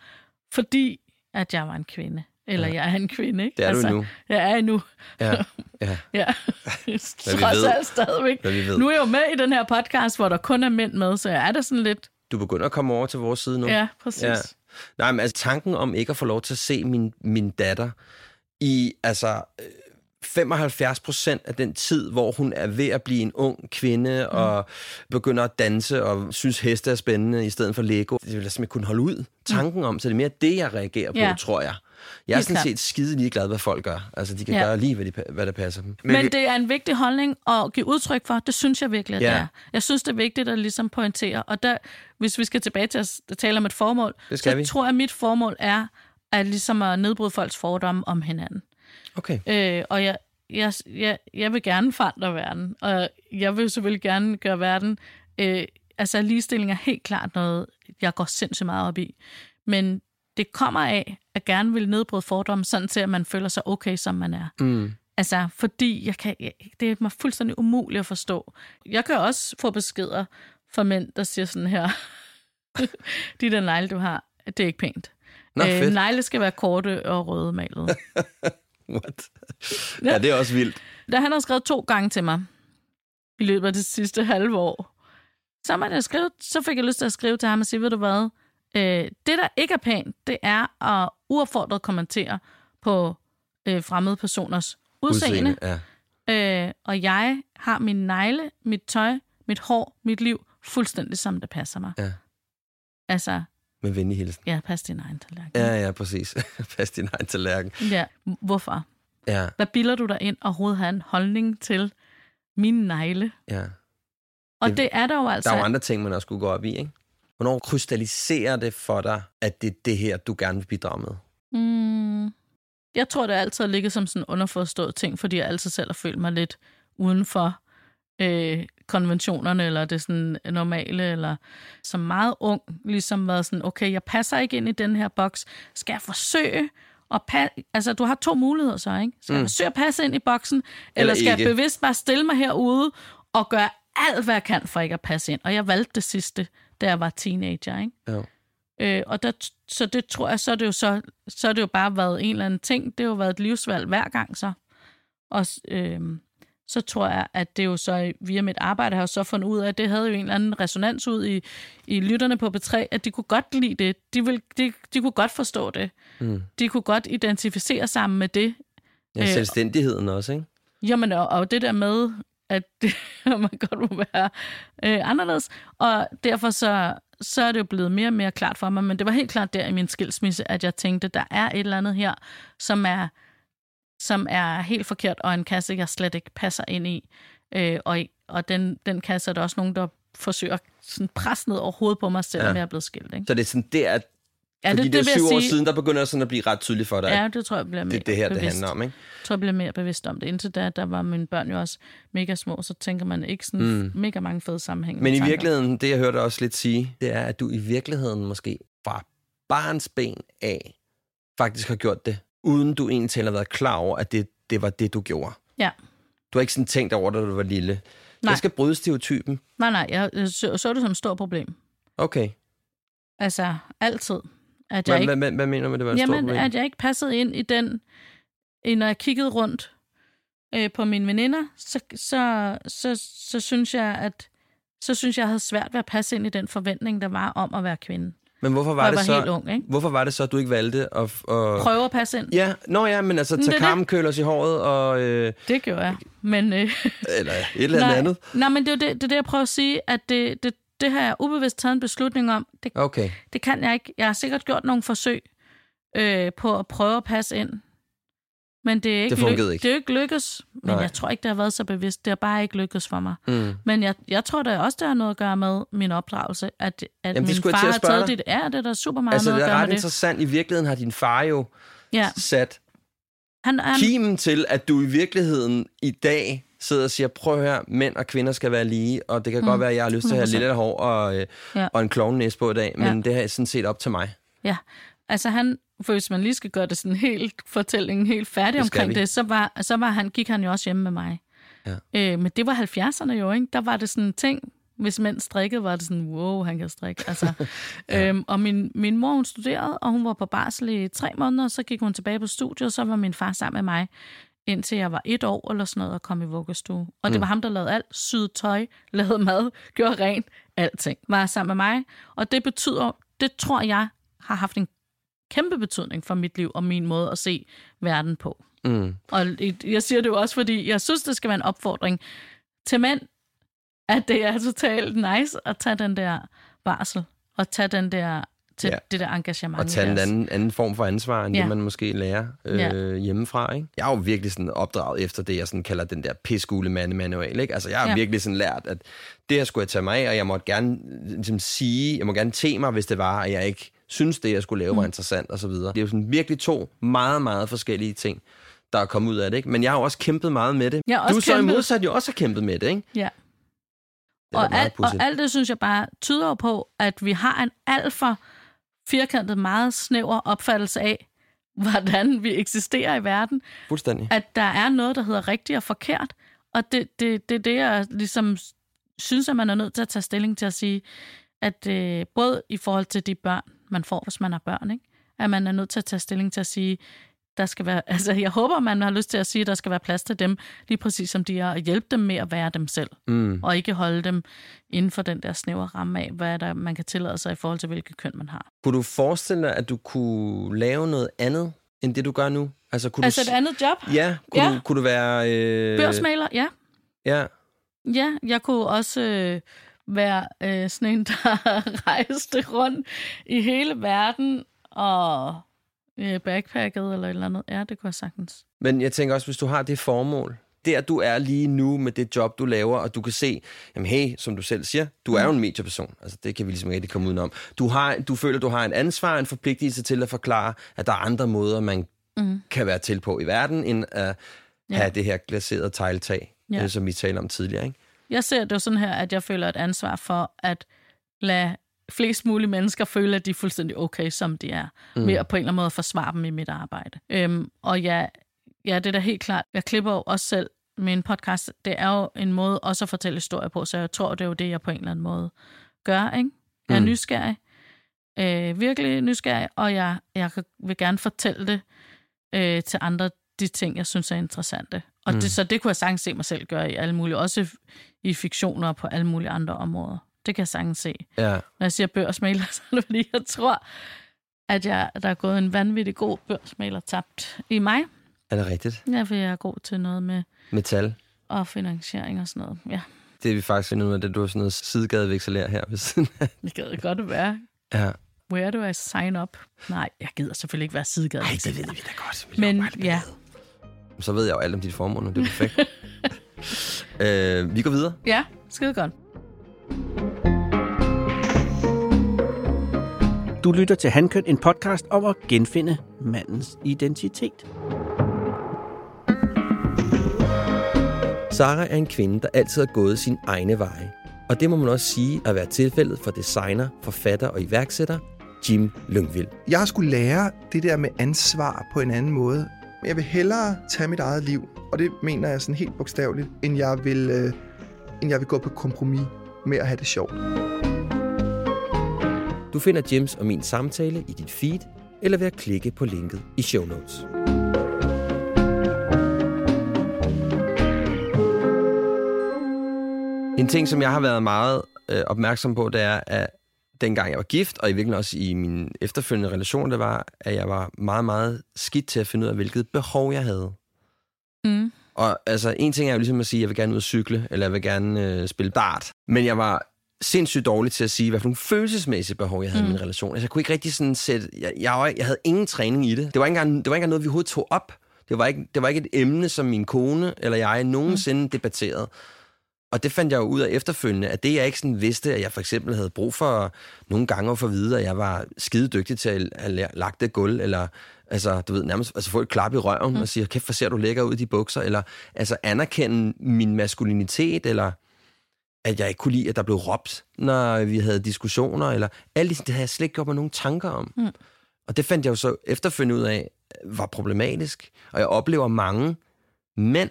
fordi at jeg var en kvinde. Eller ja. jeg er en kvinde, ikke? Altså, Det er du endnu. Jeg er endnu. Ja, [laughs] ja. Ja, [laughs] trods alt stadigvæk. Hvad vi ved. Nu er jeg jo med i den her podcast, hvor der kun er mænd med, så jeg er da sådan lidt... Du begynder at komme over til vores side nu. Ja, præcis. Ja. Nej, men altså tanken om ikke at få lov til at se min, min datter i altså øh, 75 procent af den tid, hvor hun er ved at blive en ung kvinde mm. og begynder at danse og synes heste er spændende i stedet for Lego. Det vil jeg simpelthen kunne holde ud. Tanken om, så det er mere det, jeg reagerer på, Ja. tror jeg. Jeg er sådan klart. set skide ligeglad, hvad folk gør. Altså, de kan Ja. gøre lige, hvad, de, hvad der passer dem. Men vi- det er en vigtig holdning at give udtryk for. Det synes jeg virkelig, at Ja. det er. Jeg synes, det er vigtigt at ligesom pointere. Og der, hvis vi skal tilbage til at tale om et formål, Det skal så vi. tror jeg, at mit formål er at ligesom at nedbryde folks fordomme om hinanden. Okay. Øh, og jeg, jeg, jeg, jeg vil gerne forandre verden, og jeg vil selvfølgelig gerne gøre verden... Øh, altså, ligestilling er helt klart noget, jeg går sindssygt meget op i. Men det kommer af, at gerne vil nedbryde fordomme, sådan til, at man føler sig okay, som man er. Mm. Altså, fordi jeg kan, jeg, det er mig fuldstændig umuligt at forstå. Jeg kan også få beskeder fra mænd, der siger sådan her, [laughs] de der negle, du har, det er ikke pænt. Nå, fedt. negle skal være korte og røde malet. [laughs] What? Ja, det er også vildt. da han har skrevet to gange til mig i løbet af det sidste halve år, så, jeg skrive, så fik jeg lyst til at skrive til ham og sige, ved du hvad, øh, det der ikke er pænt, det er at uaffordret kommentere på øh, fremmede personers udseende. Udseende, ja. Øh, og jeg har min negle, mit tøj, mit hår, mit liv fuldstændig som det passer mig. Ja. Altså, Med venlig hilsen. ja, pas din egen tallerken. Ja, ja, præcis. [laughs] Pas din egen tallerken. ja. Hvorfor? Ja, Hvad bilder du dig ind overhovedet have en holdning til min negle? ja. Og Det- det, det er der jo altså... Der er jo andre ting, man også skulle gå op i, ikke? Hvornår krystalliserer det for dig, at det er det her, du gerne vil bidrage med? Mm, jeg tror, det altid har ligget som sådan en underforstået ting, fordi jeg altid selv har følt mig lidt uden for øh, konventionerne, eller det sådan normale, eller som meget ung, ligesom været sådan, okay, jeg passer ikke ind i den her boks. Skal jeg forsøge at passe... Altså, du har to muligheder så, ikke? Skal jeg forsøge at passe ind i boksen, eller, Eller eller skal ikke. jeg bevidst bare stille mig herude og gøre alt, hvad jeg kan for ikke at passe ind? Og jeg valgte det sidste, da jeg var teenager, ikke? Jo. Øh, og der, så det tror jeg, så er det jo så, så er det jo bare været en eller anden ting. Det har jo været et livsvalg hver gang så. Og øh, så tror jeg, at det jo så via mit arbejde har jeg så fundet ud af, at det havde jo en eller anden resonans ud i, i lytterne på B3, at de kunne godt lide det. De, vil, de, de kunne godt forstå det. Mm. De kunne godt identificere sammen med det. Ja, Øh, selvstændigheden også, ikke? Jamen, og, og det der med, at [laughs] det, man godt må være øh, anderledes. Og derfor så, så er det jo blevet mere og mere klart for mig. Men det var helt klart der i min skilsmisse, at jeg tænkte, der er et eller andet her, som er, som er helt forkert, og en kasse, jeg slet ikke passer ind i. Øh, og og den, den kasse er der også nogen, der forsøger sådan presse ned over hovedet på mig, selvom Ja. jeg er blevet skilt. Ikke? Så det er sådan der, at Ja, fordi det, det er vil jeg syv år sige. siden, der begynder sådan at blive ret tydeligt for dig, Ja, det tror jeg bliver mere det er det her, det bevidst. handler om, ikke? Jeg tror, jeg bliver mere bevidst om det. Indtil da, der var mine børn jo også mega små, så tænker man ikke sådan mm. mega mange fede sammenhænge. Men i virkeligheden, det jeg hørte også lidt sige, det er, at du i virkeligheden måske fra barns ben af faktisk har gjort det, uden du egentlig har været klar over, at det, det var det, du gjorde. Ja. Du har ikke sådan tænkt over det, da du var lille. Nej. Jeg skal bryde stereotypen. Nej, nej, jeg så, så det som et stort problem. Okay. Altså, altid. At jeg Hvad, ikke, hvad, hvad, mener du med, det var jamen, problem? at jeg ikke passede ind i den, i, når jeg kiggede rundt øh, på mine veninder, så, så, så, så, synes jeg, at så synes jeg, jeg havde svært ved at passe ind i den forventning, der var om at være kvinde. Men hvorfor var, det var så, helt ung, ikke? hvorfor var det så, at du ikke valgte at... at... Prøve at passe ind. Ja, nå ja, men altså tage er karmenkølers i håret og... Øh, Det gjorde jeg. Men, øh, eller et eller [laughs] nej, andet. nej, men det er det, det, det, jeg prøver at sige, at det, det, det har jeg ubevidst taget en beslutning om. Det, Okay. det kan jeg ikke. Jeg har sikkert gjort nogle forsøg øh, på at prøve at passe ind. Men det er ikke, Det fungerede ikke. det er ikke lykkes. Men Nej. jeg tror ikke, det har været så bevidst. Det har bare ikke lykkes for mig. Mm. Men jeg, jeg tror da også, det har noget at gøre med min opdragelse. At, at Jamen, det min far har taget dig. dit... Ja, det er der super meget Altså, noget det at er gøre ret med det. interessant. I virkeligheden har din far jo Ja, sat han, han, kimen til, at du i virkeligheden i dag sidder og siger, prøv her, mænd og kvinder skal være lige, og det kan mm. godt være, at jeg har lyst til at have 100%. lille hår og, øh, Ja. og en klovnnæse på i dag, men Ja. det her er sådan set op til mig. Ja, altså han, for hvis man lige skal gøre det sådan helt fortællingen helt færdig Det omkring vi. det, så var, så var han, gik han jo også hjemme med mig. Ja. Øh, men det var 70'erne jo, ikke? Der var det sådan en ting, hvis mænd strikkede, var det sådan, wow, han kan strikke. Altså, [laughs] ja. øhm, og min, min mor, hun studerede, og hun var på barsel i tre måneder, så gik hun tilbage på studiet, og så var min far sammen med mig, indtil jeg var et år eller sådan noget, og kom i vuggestue. Og det var ham, der lavede alt. Syede tøj, [laughs] lavede mad, gjorde rent, alting. Var sammen med mig. Og det betyder, det tror jeg, har haft en kæmpe betydning for mit liv og min måde at se verden på. Mm. Og jeg siger det jo også, fordi jeg synes, det skal være en opfordring til mænd, at det er totalt nice at tage den der barsel, og tage den der, til Ja. det der engagement. Og tage i en anden, anden form for ansvar, end ja. Det, man måske lærer øh, Ja. hjemmefra. Ikke? Jeg er jo virkelig sådan opdraget efter det, jeg sådan kalder den der piskule mandemanual. Ikke? Altså, jeg har ja. Virkelig sådan lært, at det her skulle jeg tage mig af, og jeg måtte gerne ligesom, sige, jeg må gerne te mig, hvis det var, at jeg ikke synes, det, jeg skulle lave, var interessant osv. Det er jo sådan virkelig to meget, meget forskellige ting, der er kommet ud af det. Ikke? Men jeg har jo også kæmpet meget med det. Jeg du så i kæmpet- modsat jo også har kæmpet med det, ikke? Ja. Det Og, alt, og alt det, synes jeg bare tyder på, at vi har en alt for firkantet, meget snæver opfattelse af, [laughs] hvordan vi eksisterer i verden. Fuldstændig. At der er noget, der hedder rigtigt og forkert. Og det, det, det er det, jeg ligesom synes, at man er nødt til at tage stilling til at sige, at øh, både i forhold til de børn, man får, hvis man har børn, ikke? at man er nødt til at tage stilling til at sige, der skal være, [laughs] altså jeg håber, man har lyst til at sige, at der skal være plads til dem, lige præcis som de er, og hjælpe dem med at være dem selv, Mm. og ikke holde dem inden for den der snævre ramme af, hvad der man kan tillade sig i forhold til, hvilket køn man har. Kunne du forestille dig, at du kunne lave noget andet, end det du gør nu? Altså, kunne Altså du... et andet job? Ja, kunne, Ja. Du, kunne du være... Øh... Børsmaler, ja. Ja, Ja, jeg kunne også øh, være øh, sådan en, der [laughs] rejste rundt i hele verden og øh, backpacket eller et eller andet. Ja, det kunne jeg sagtens. men jeg tænker også, hvis du har det formål, der du er lige nu med det job, du laver, og du kan se, jamen hey, som du selv siger, du er jo en medieperson. Altså, det kan vi ligesom ikke rigtig komme udenom. Du, har, du føler, du har en ansvar, en forpligtelse til at forklare, at der er andre måder, man Mm. kan være til på i verden, end at Ja. have det her glaserede tegltag, Ja. ja. som vi talte om tidligere. Ikke? Jeg ser det jo sådan her, at jeg føler et ansvar for at lade flest mulige mennesker føle, at de er fuldstændig okay, som de er. Mm. Ved at på en eller anden måde forsvare dem i mit arbejde. Øhm, og ja, ja, det er da helt klart. Jeg klipper jo også selv min podcast. Det er jo en måde også at fortælle historier på, så jeg tror, det er jo det, jeg på en eller anden måde gør. Ikke? Jeg er Mm. nysgerrig. Øh, virkelig nysgerrig, og jeg, jeg vil gerne fortælle det øh, til andre, de ting, jeg synes er interessante. Og Mm. det, så det kunne jeg sagtens se mig selv gøre i alle mulige, også i fiktioner og på alle mulige andre områder. Det kan jeg sagtens se. Ja. Når jeg siger børsmaler, [laughs] så er det fordi, jeg tror, at jeg, der er gået en vanvittig god børsmaler tabt i mig. Er det rigtigt? Ja, for jeg er god til noget med Metal. og finansiering og sådan noget. Ja, Det er vi faktisk finde ud af, det du er sådan noget sidegadevekselær her ved siden af. [laughs] det gad godt være. Ja. Where do I sign up? Nej, jeg gider selvfølgelig ikke være sidegade. Ej, det ved vi da godt. Vi Men det ja, Så ved jeg jo alt om dit formål, det er perfekt. [laughs] øh, vi går videre. ja, skide godt. Du lytter til Handkøn, en podcast om at genfinde mandens identitet. Sara er en kvinde, der altid har gået sin egne veje. Og det må man også sige at være tilfældet for designer, forfatter og iværksætter Jim Lyngvild. Jeg har skulle lære det der med ansvar på en anden måde. Jeg vil hellere tage mit eget liv, og det mener jeg sådan helt bogstaveligt, end jeg vil, øh, end jeg vil gå på kompromis med at have det sjovt. Du finder Jims og min samtale i dit feed, eller ved at klikke på linket i show notes. En ting, som jeg har været meget øh, opmærksom på, det er, at dengang jeg var gift, og i virkeligheden også i min efterfølgende relation, det var, at jeg var meget, meget skidt til at finde ud af, hvilket behov jeg havde. Mm. Og altså, en ting er jo ligesom at sige, at jeg vil gerne ud og cykle, eller jeg vil gerne øh, spille dart. Men jeg var sindssygt dårlig til at sige, hvad for nogle følelsesmæssige behov jeg havde mm. i min relation. Altså, jeg kunne ikke rigtig sådan sætte... Jeg, jeg, jeg havde ingen træning i det. Det var ikke engang, det var ikke engang noget, vi overhovedet tog op. Det var, ikke, det var ikke et emne, som min kone eller jeg nogensinde mm. debatterede. Og det fandt jeg jo ud af efterfølgende, at det jeg ikke sådan vidste, at jeg for eksempel havde brug for nogle gange at få at vide, at jeg var skide dygtig til at have lagt det gulv, eller altså, du ved, nærmest altså, få et klap i røven mm. og sige, kæft, hvor ser du lækker ud i de bukser, eller altså anerkende min maskulinitet, eller at jeg ikke kunne lide, at der blev råbt, når vi havde diskussioner, eller alt det, det havde jeg slet ikke gjort mig nogen tanker om. Mm. Og det fandt jeg jo så efterfølgende ud af, var problematisk. Og jeg oplever mange mænd,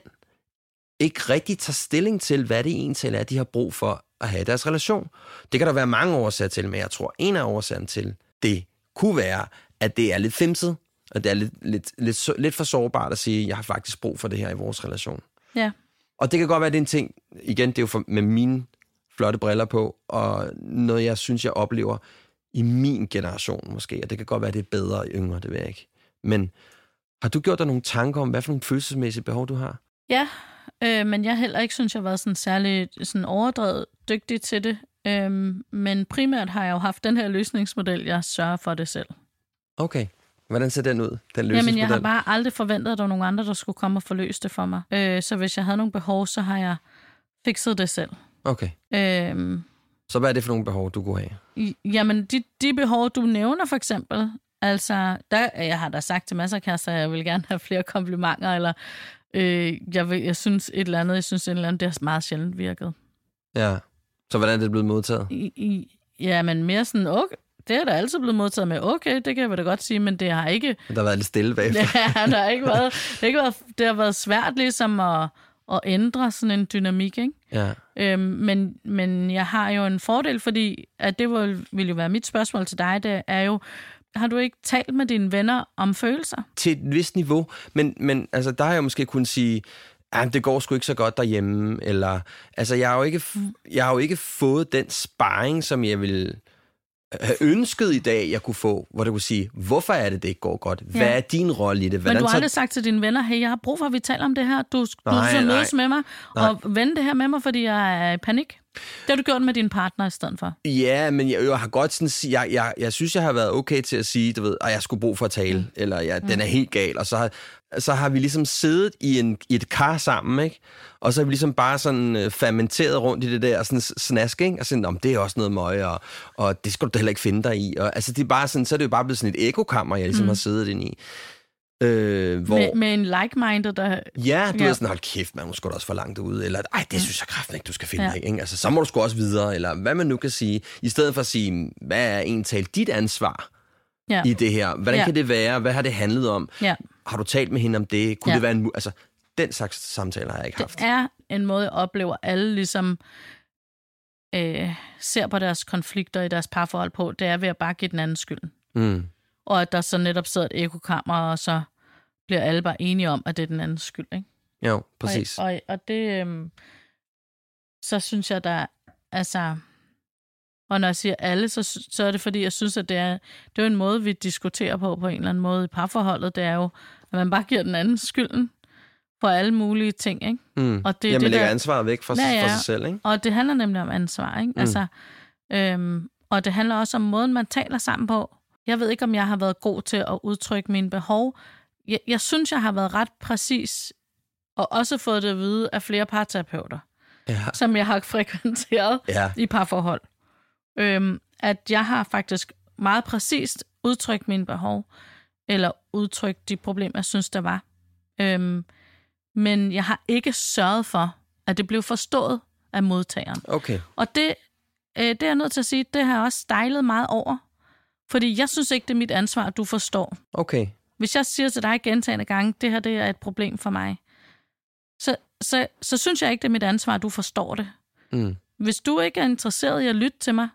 ikke rigtig tager stilling til, hvad det egentlig er, de har brug for at have i deres relation. Det kan der være mange årsager til, men jeg tror, en af årsagerne til det kunne være, at det er lidt femset, og det er lidt, lidt, lidt, lidt for sårbart at sige, jeg har faktisk brug for det her i vores relation. Ja. Og det kan godt være, det er en ting, igen, det er jo for, med mine flotte briller på, og noget, jeg synes, jeg oplever i min generation måske, og det kan godt være, det er bedre i yngre, det ved jeg ikke. Men har du gjort dig nogle tanker om, hvad for nogle følelsesmæssige behov du har? Ja, øh, men jeg heller ikke synes, jeg har været sådan særlig sådan overdrevet dygtig til det. Øh, men primært har jeg jo haft den her løsningsmodel, jeg sørger for det selv. Okay. Hvordan ser den ud, den Jamen, jeg har bare aldrig forventet, at der var nogen andre, der skulle komme og forløse det for mig. Øh, så hvis jeg havde nogle behov, så har jeg fikset det selv. Okay. Øh, så hvad er det for nogle behov, du kunne have? Jamen, de, de behov, du nævner for eksempel, altså, der, jeg har da sagt til masser af kærester, at jeg vil gerne have flere komplimenter, eller øh, jeg, vil, jeg synes et eller andet, jeg synes et eller andet, det har meget sjældent virket. Ja, så hvordan er det blevet modtaget? I, i, ja, men mere sådan, okay, det er da altid blevet modtaget med, okay, det kan jeg da godt sige, men det har ikke... Der har været lidt stille [laughs] bagefter. Ja, der har ikke været, det har, ikke været, det har været svært ligesom at, at ændre sådan en dynamik, ikke? Ja. Øhm, men, men jeg har jo en fordel, fordi at det vil, vil jo være mit spørgsmål til dig, det er jo, har du ikke talt med dine venner om følelser? Til et vist niveau, men, men altså, der har jeg måske kunnet sige, at det går sgu ikke så godt derhjemme, eller, altså, jeg har jo ikke, jeg har jo ikke fået den sparring, som jeg vil have ønsket i dag, jeg kunne få, hvor det kunne sige, hvorfor er det, det ikke går godt? Hvad ja. er din rolle i det? Hvordan Men du har aldrig sagt til dine venner, hey, jeg har brug for, at vi taler om det her. Du, nej, du skal mødes med mig nej. og vende det her med mig, fordi jeg er i panik. Det har du gjort med din partner i stedet for. Ja, men jeg, jeg har godt sådan, jeg, jeg, jeg synes, jeg har været okay til at sige, du ved, at jeg skulle brug for at tale, mm. eller ja, den er mm. helt gal, og så har, så har vi ligesom siddet i, en, i et kar sammen, ikke? Og så har vi ligesom bare sådan uh, fermenteret rundt i det der sådan snask, ikke? Og sådan, om det er også noget møg, og, og det skal du da heller ikke finde dig i. Og, altså, det er bare sådan, så er det jo bare blevet sådan et ekokammer, jeg ligesom mm. har siddet ind i. Øh, hvor, med, med en like-minded, der... Ja, du ja. er sådan, hold kæft, man, måske også for langt ud, eller ej, det synes jeg kraften ikke, du skal finde ja. dig, ikke? Altså, så må du sgu også videre, eller hvad man nu kan sige, i stedet for at sige, hvad er egentlig dit ansvar ja. i det her? Hvordan ja. kan det være? Hvad har det handlet om? Ja. Har du talt med hende om det? Kunne ja. det være en... Altså, den slags samtaler har jeg ikke det haft. Det er en måde, jeg oplever, alle ligesom øh, ser på deres konflikter i deres parforhold på, det er ved at bare give den anden skylden. Mm og at der så netop sidder et ekokammer, og så bliver alle bare enige om, at det er den andens skyld, ikke? Jo, præcis. Og, og, og det, øhm, så synes jeg, der, altså, og når jeg siger alle, så, så er det fordi, jeg synes, at det er, det er en måde, vi diskuterer på, på en eller anden måde i parforholdet, det er jo, at man bare giver den anden skylden for alle mulige ting, ikke? Mm. Og det, Jamen, det, lægger der, ansvaret væk fra, ja, ja. for sig selv, ikke? Og det handler nemlig om ansvar, ikke? Mm. Altså, øhm, og det handler også om måden, man taler sammen på. Jeg ved ikke, om jeg har været god til at udtrykke mine behov. Jeg, jeg synes, jeg har været ret præcis, og også fået det at vide af flere parterapeuter, ja. som jeg har [laughs] frekventeret ja. i parforhold. Øhm, at jeg har faktisk meget præcist udtrykt mine behov, eller udtrykt de problemer, jeg synes, der var. Øhm, men jeg har ikke sørget for, at det blev forstået af modtageren. Okay. Og det, øh, det er jeg nødt til at sige, det har jeg også stejlet meget over. Fordi jeg synes ikke, det er mit ansvar, at du forstår. Okay. Hvis jeg siger til dig gentagende gange, det her det er et problem for mig, så, så, så synes jeg ikke, det er mit ansvar, at du forstår det. Mm. Hvis du ikke er interesseret i at lytte til mig,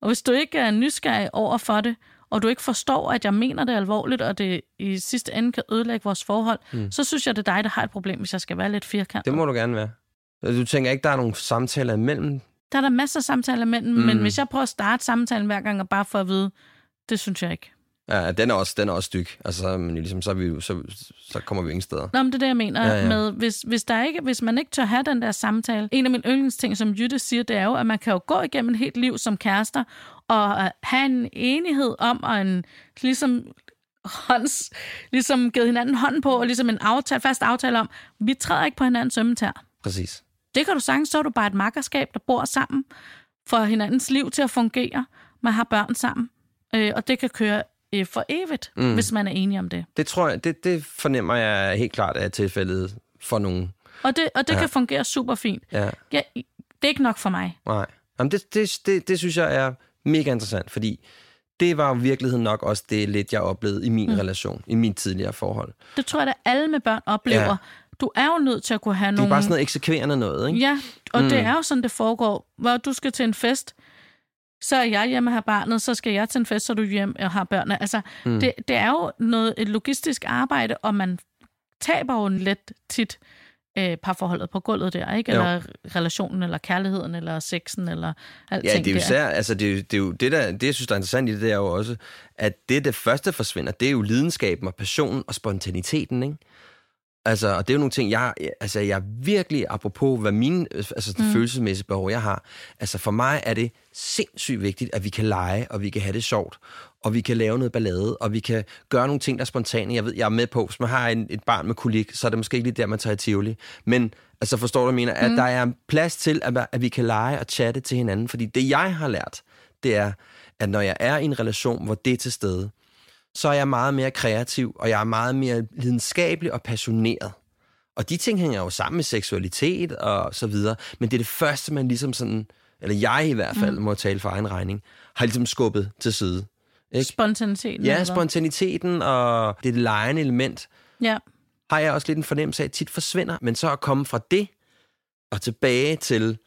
og hvis du ikke er nysgerrig over for det, og du ikke forstår, at jeg mener det alvorligt, og det i sidste ende kan ødelægge vores forhold, mm. så synes jeg, det er dig, der har et problem, hvis jeg skal være lidt firkantet. Det må du gerne være. Du tænker ikke, der er nogle samtaler imellem? Der er der masser af samtaler imellem, mm. men hvis jeg prøver at starte samtalen hver gang og bare få at vide, det synes jeg ikke. Ja, den er også, den er også styg. Altså, men ligesom, så, er vi, jo- så, så kommer vi ingen steder. Nå, men det er det, jeg mener Ja, ja, med, hvis, hvis, der ikke, hvis man ikke tør have den der samtale. En af mine yndlingsting, som Jytte siger, det er jo, at man kan jo gå igennem et helt liv som kærester, og øh, have en enighed om, og en ligesom hånds, ligesom givet hinanden hånden på, og ligesom en aftale, fast aftale om, vi træder ikke på hinandens ømmetær. Præcis. Det kan du sagtens, så er du bare et makkerskab, der bor sammen, for hinandens liv til at fungere. Man har børn sammen, øh, og det kan køre øh, for evigt, mm. hvis man er enige om det. Det tror jeg, det, det fornemmer jeg helt klart er tilfældet for nogen. Og det, og det Ja. kan fungere super fint. Ja, Ja, det er ikke nok for mig. nej. Jamen, det, det, det, det synes jeg er mega interessant, fordi det var jo i virkeligheden nok også det lidt, jeg oplevede i min mm. relation, i min tidligere forhold. Det tror jeg, at alle med børn oplever. Ja. Du er jo nødt til at kunne have Det er nogle... bare sådan noget eksekverende noget, ikke? Ja, og mm. det er jo sådan, det foregår. Hvor du skal til en fest, så er jeg hjemme og har barnet, så skal jeg til en fest, så er du hjemme og har børnene. Altså, Mm. det, det er jo noget, et logistisk arbejde, og man taber jo let tit øh, parforholdet på gulvet der, ikke? Jo. Eller relationen, eller kærligheden, eller sexen, eller alting Ja, det er jo især, altså det, er, jo- det er jo det, der, det, jeg synes, der er interessant i det, det er jo også, at det, det første forsvinder, det er jo lidenskaben og passionen og spontaniteten, ikke? Altså, og det er jo nogle ting, jeg, altså, jeg virkelig, apropos hvad mine altså, mm. følelsesmæssige behov, jeg har, altså for mig er det sindssygt vigtigt, at vi kan lege, og vi kan have det sjovt, og vi kan lave noget ballade, og vi kan gøre nogle ting, der er spontane. Jeg ved, jeg er med på, hvis man har en, et barn med kolik, så er det måske ikke lige der, man tager i Tivoli. Men altså forstår du, jeg mener? At der er plads til, at, at vi kan lege og chatte til hinanden. Fordi det, jeg har lært, det er, at når jeg er i en relation, hvor det er til stede, så er jeg meget mere kreativ, og jeg er meget mere lidenskabelig og passioneret. Og de ting hænger jo sammen med seksualitet og så videre. Men det er det første, man ligesom sådan, eller jeg i hvert fald, mm. må tale for egen regning, har ligesom skubbet til side. Ikke? Spontaniteten. Ja, eller spontaniteten og det lejende element, Ja. har jeg også lidt en fornemmelse af, at tit forsvinder. Men så at komme fra det og tilbage til,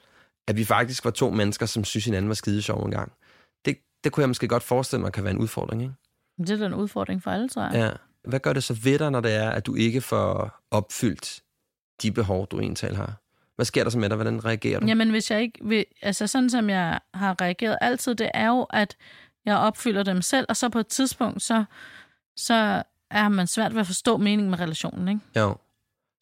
at vi faktisk var to mennesker, som synes hinanden var skide sjov en gang. Det, det kunne jeg måske godt forestille mig kan være en udfordring, ikke? Det er da en udfordring for alle, tror jeg. Ja. Hvad gør det så ved dig, når det er, at du ikke får opfyldt de behov, du egentlig har? Hvad sker der så med dig? Hvordan reagerer du? Jamen, hvis jeg ikke vil, altså sådan som jeg har reageret altid, det er jo, at jeg opfylder dem selv, og så på et tidspunkt, så, så er man svært ved at forstå meningen med relationen, ikke? Jo.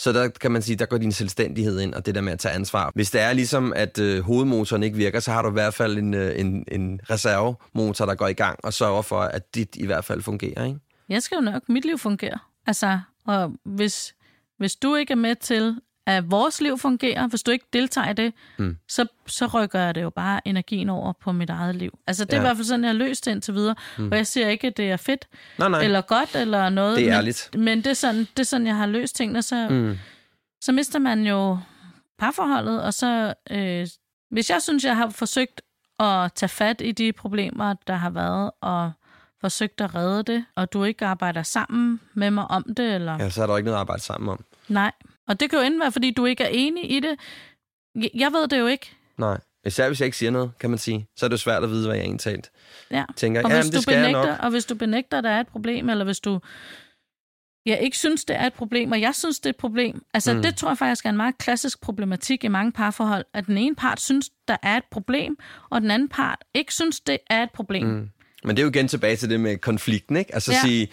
Så der kan man sige, der går din selvstændighed ind, og det der med at tage ansvar. Hvis det er ligesom, at øh, hovedmotoren ikke virker, så har du i hvert fald en, øh, en, en reservemotor, der går i gang og sørger for, at dit i hvert fald fungerer, ikke? Jeg skal jo nok, mit liv fungerer. Altså, og hvis, hvis du ikke er med til, at vores liv fungerer, hvis du ikke deltager i det, Mm. så, så rykker jeg det jo bare energien over på mit eget liv. Altså, det er Ja. i hvert fald sådan, jeg har løst det indtil videre. Mm. Og jeg siger ikke, at det er fedt, Nej, nej. eller godt, eller noget. Det er men, ærligt. Men det er, sådan, det er sådan, jeg har løst tingene, så, Mm. så mister man jo parforholdet, og så, øh, hvis jeg synes, jeg har forsøgt at tage fat i de problemer, der har været, og forsøgt at redde det, og du ikke arbejder sammen med mig om det, eller... Ja, så er der ikke noget at arbejde sammen om. Nej. Og det kan jo enten være, fordi du ikke er enig i det. Jeg- ved det jo ikke. Nej. Især hvis jeg ikke siger noget, kan man sige. Så er det jo svært at vide, hvad jeg egentlig talt Ja. tænker. Og hvis, du det skal jeg benægter, nok. og hvis du benægter, at der er et problem, eller hvis du jeg ikke synes, det er et problem, og jeg synes, det er et problem. Altså, Mm. det tror jeg faktisk er en meget klassisk problematik i mange parforhold, at den ene part synes, der er et problem, og den anden part ikke synes, det er et problem. Mm. Men det er jo igen tilbage til det med konflikten, ikke? Altså. Ja. sige,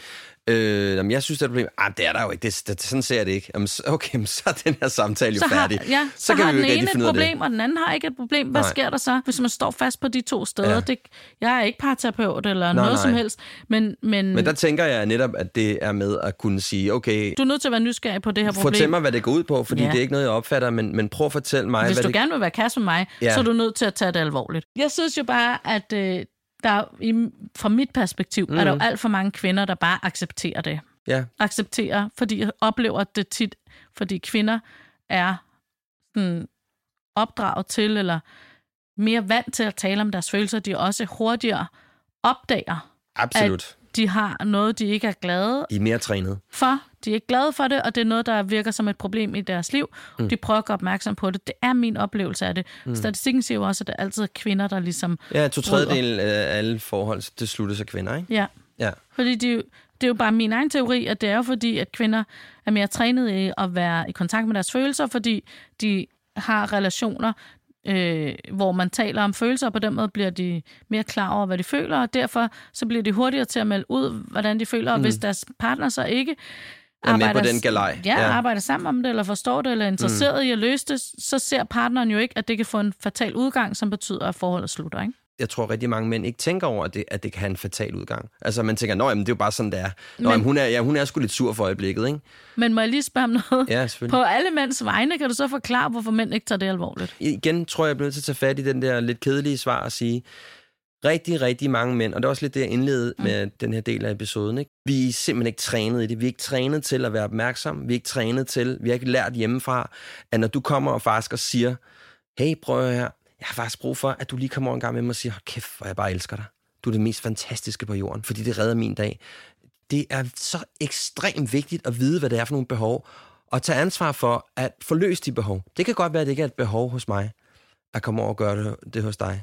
øh, jamen, jeg synes, det er et problem. Ah, det er der jo ikke. Det, det, sådan ser jeg det ikke. Jamen, okay, [laughs] så er den her samtale jo Så har, færdig. ja, så, så kan har vi den ene et problem, og den anden har ikke et problem. Hvad Nej. sker der så, hvis man står fast på de to steder? Ja. Det, jeg er ikke parterapeut eller Nej, noget nej. som helst, men, men, Men der tænker jeg netop, at det er med at kunne sige, okay, du er nødt til at være nysgerrig på det her problem. fortæl mig, hvad det går ud på, fordi Ja. det er ikke noget, jeg opfatter, men, men prøv at fortælle mig, Hvis hvad du det... gerne vil være kæreste med mig, ja. så er du nødt til at tage det alvorligt. Jeg synes jo bare, at øh, der, i, fra mit perspektiv, mm. er der jo alt for mange kvinder, der bare accepterer det. Ja, Accepterer, fordi jeg oplever det tit, fordi kvinder er sådan, opdraget til, eller mere vant til at tale om deres følelser, de også hurtigere opdager, absolut. at de har noget, de ikke er glade I er mere trænet. for. De er ikke glade for det, og det er noget, der virker som et problem i deres liv. Mm. De prøver at gøre opmærksom på det. Det er min oplevelse af det. Mm. Statistikken siger jo også, at det altid er kvinder, der ligesom... Ja, to tredjedel af alle forhold, det slutter sig kvinder, ikke? Ja, Ja. fordi det, er jo- det er jo bare min egen teori, at det er jo fordi, at kvinder er mere trænet i at være i kontakt med deres følelser, fordi de har relationer, øh, hvor man taler om følelser, og på den måde bliver de mere klar over, hvad de føler, og derfor så bliver de hurtigere til at melde ud, hvordan de føler, og Mm. hvis deres partner så ikke Er med på arbejder- den galej. Ja. ja, arbejder sammen om det, eller forstår det, eller er interesseret mm. i at løse det, så ser partneren jo ikke, at det kan få en fatal udgang, som betyder, at forholdet slutter. Ikke? Jeg tror rigtig mange mænd ikke tænker over, at det, at det kan have en fatal udgang. Altså man tænker, nå jamen, det er jo bare sådan, det er. Nå, Men- jamen, hun, er ja, hun er sgu lidt sur for øjeblikket, ikke? Men må jeg lige spørge om noget? Ja, selvfølgelig. På alle mænds vegne, kan du så forklare, hvorfor mænd ikke tager det alvorligt? igen tror jeg, jeg bliver nødt til at tage fat i den der lidt kedelige svar og sige, rigtig, rigtig mange mænd, og det er også lidt det, jeg indledede mm. med den her del af episoden, ikke? vi er simpelthen ikke trænet i det. Vi er ikke trænet til at være opmærksom. Vi er ikke trænet til, vi har ikke lært hjemmefra, at når du kommer og faktisk og siger, hey, prøv her, jeg har faktisk brug for, at du lige kommer over en gang med mig og siger, kæft, hvor jeg bare elsker dig. Du er det mest fantastiske på jorden, fordi det redder min dag. Det er så ekstremt vigtigt at vide, hvad det er for nogle behov, og tage ansvar for at forløse de behov. Det kan godt være, at det ikke er et behov hos mig, at komme over og gøre det, det hos dig.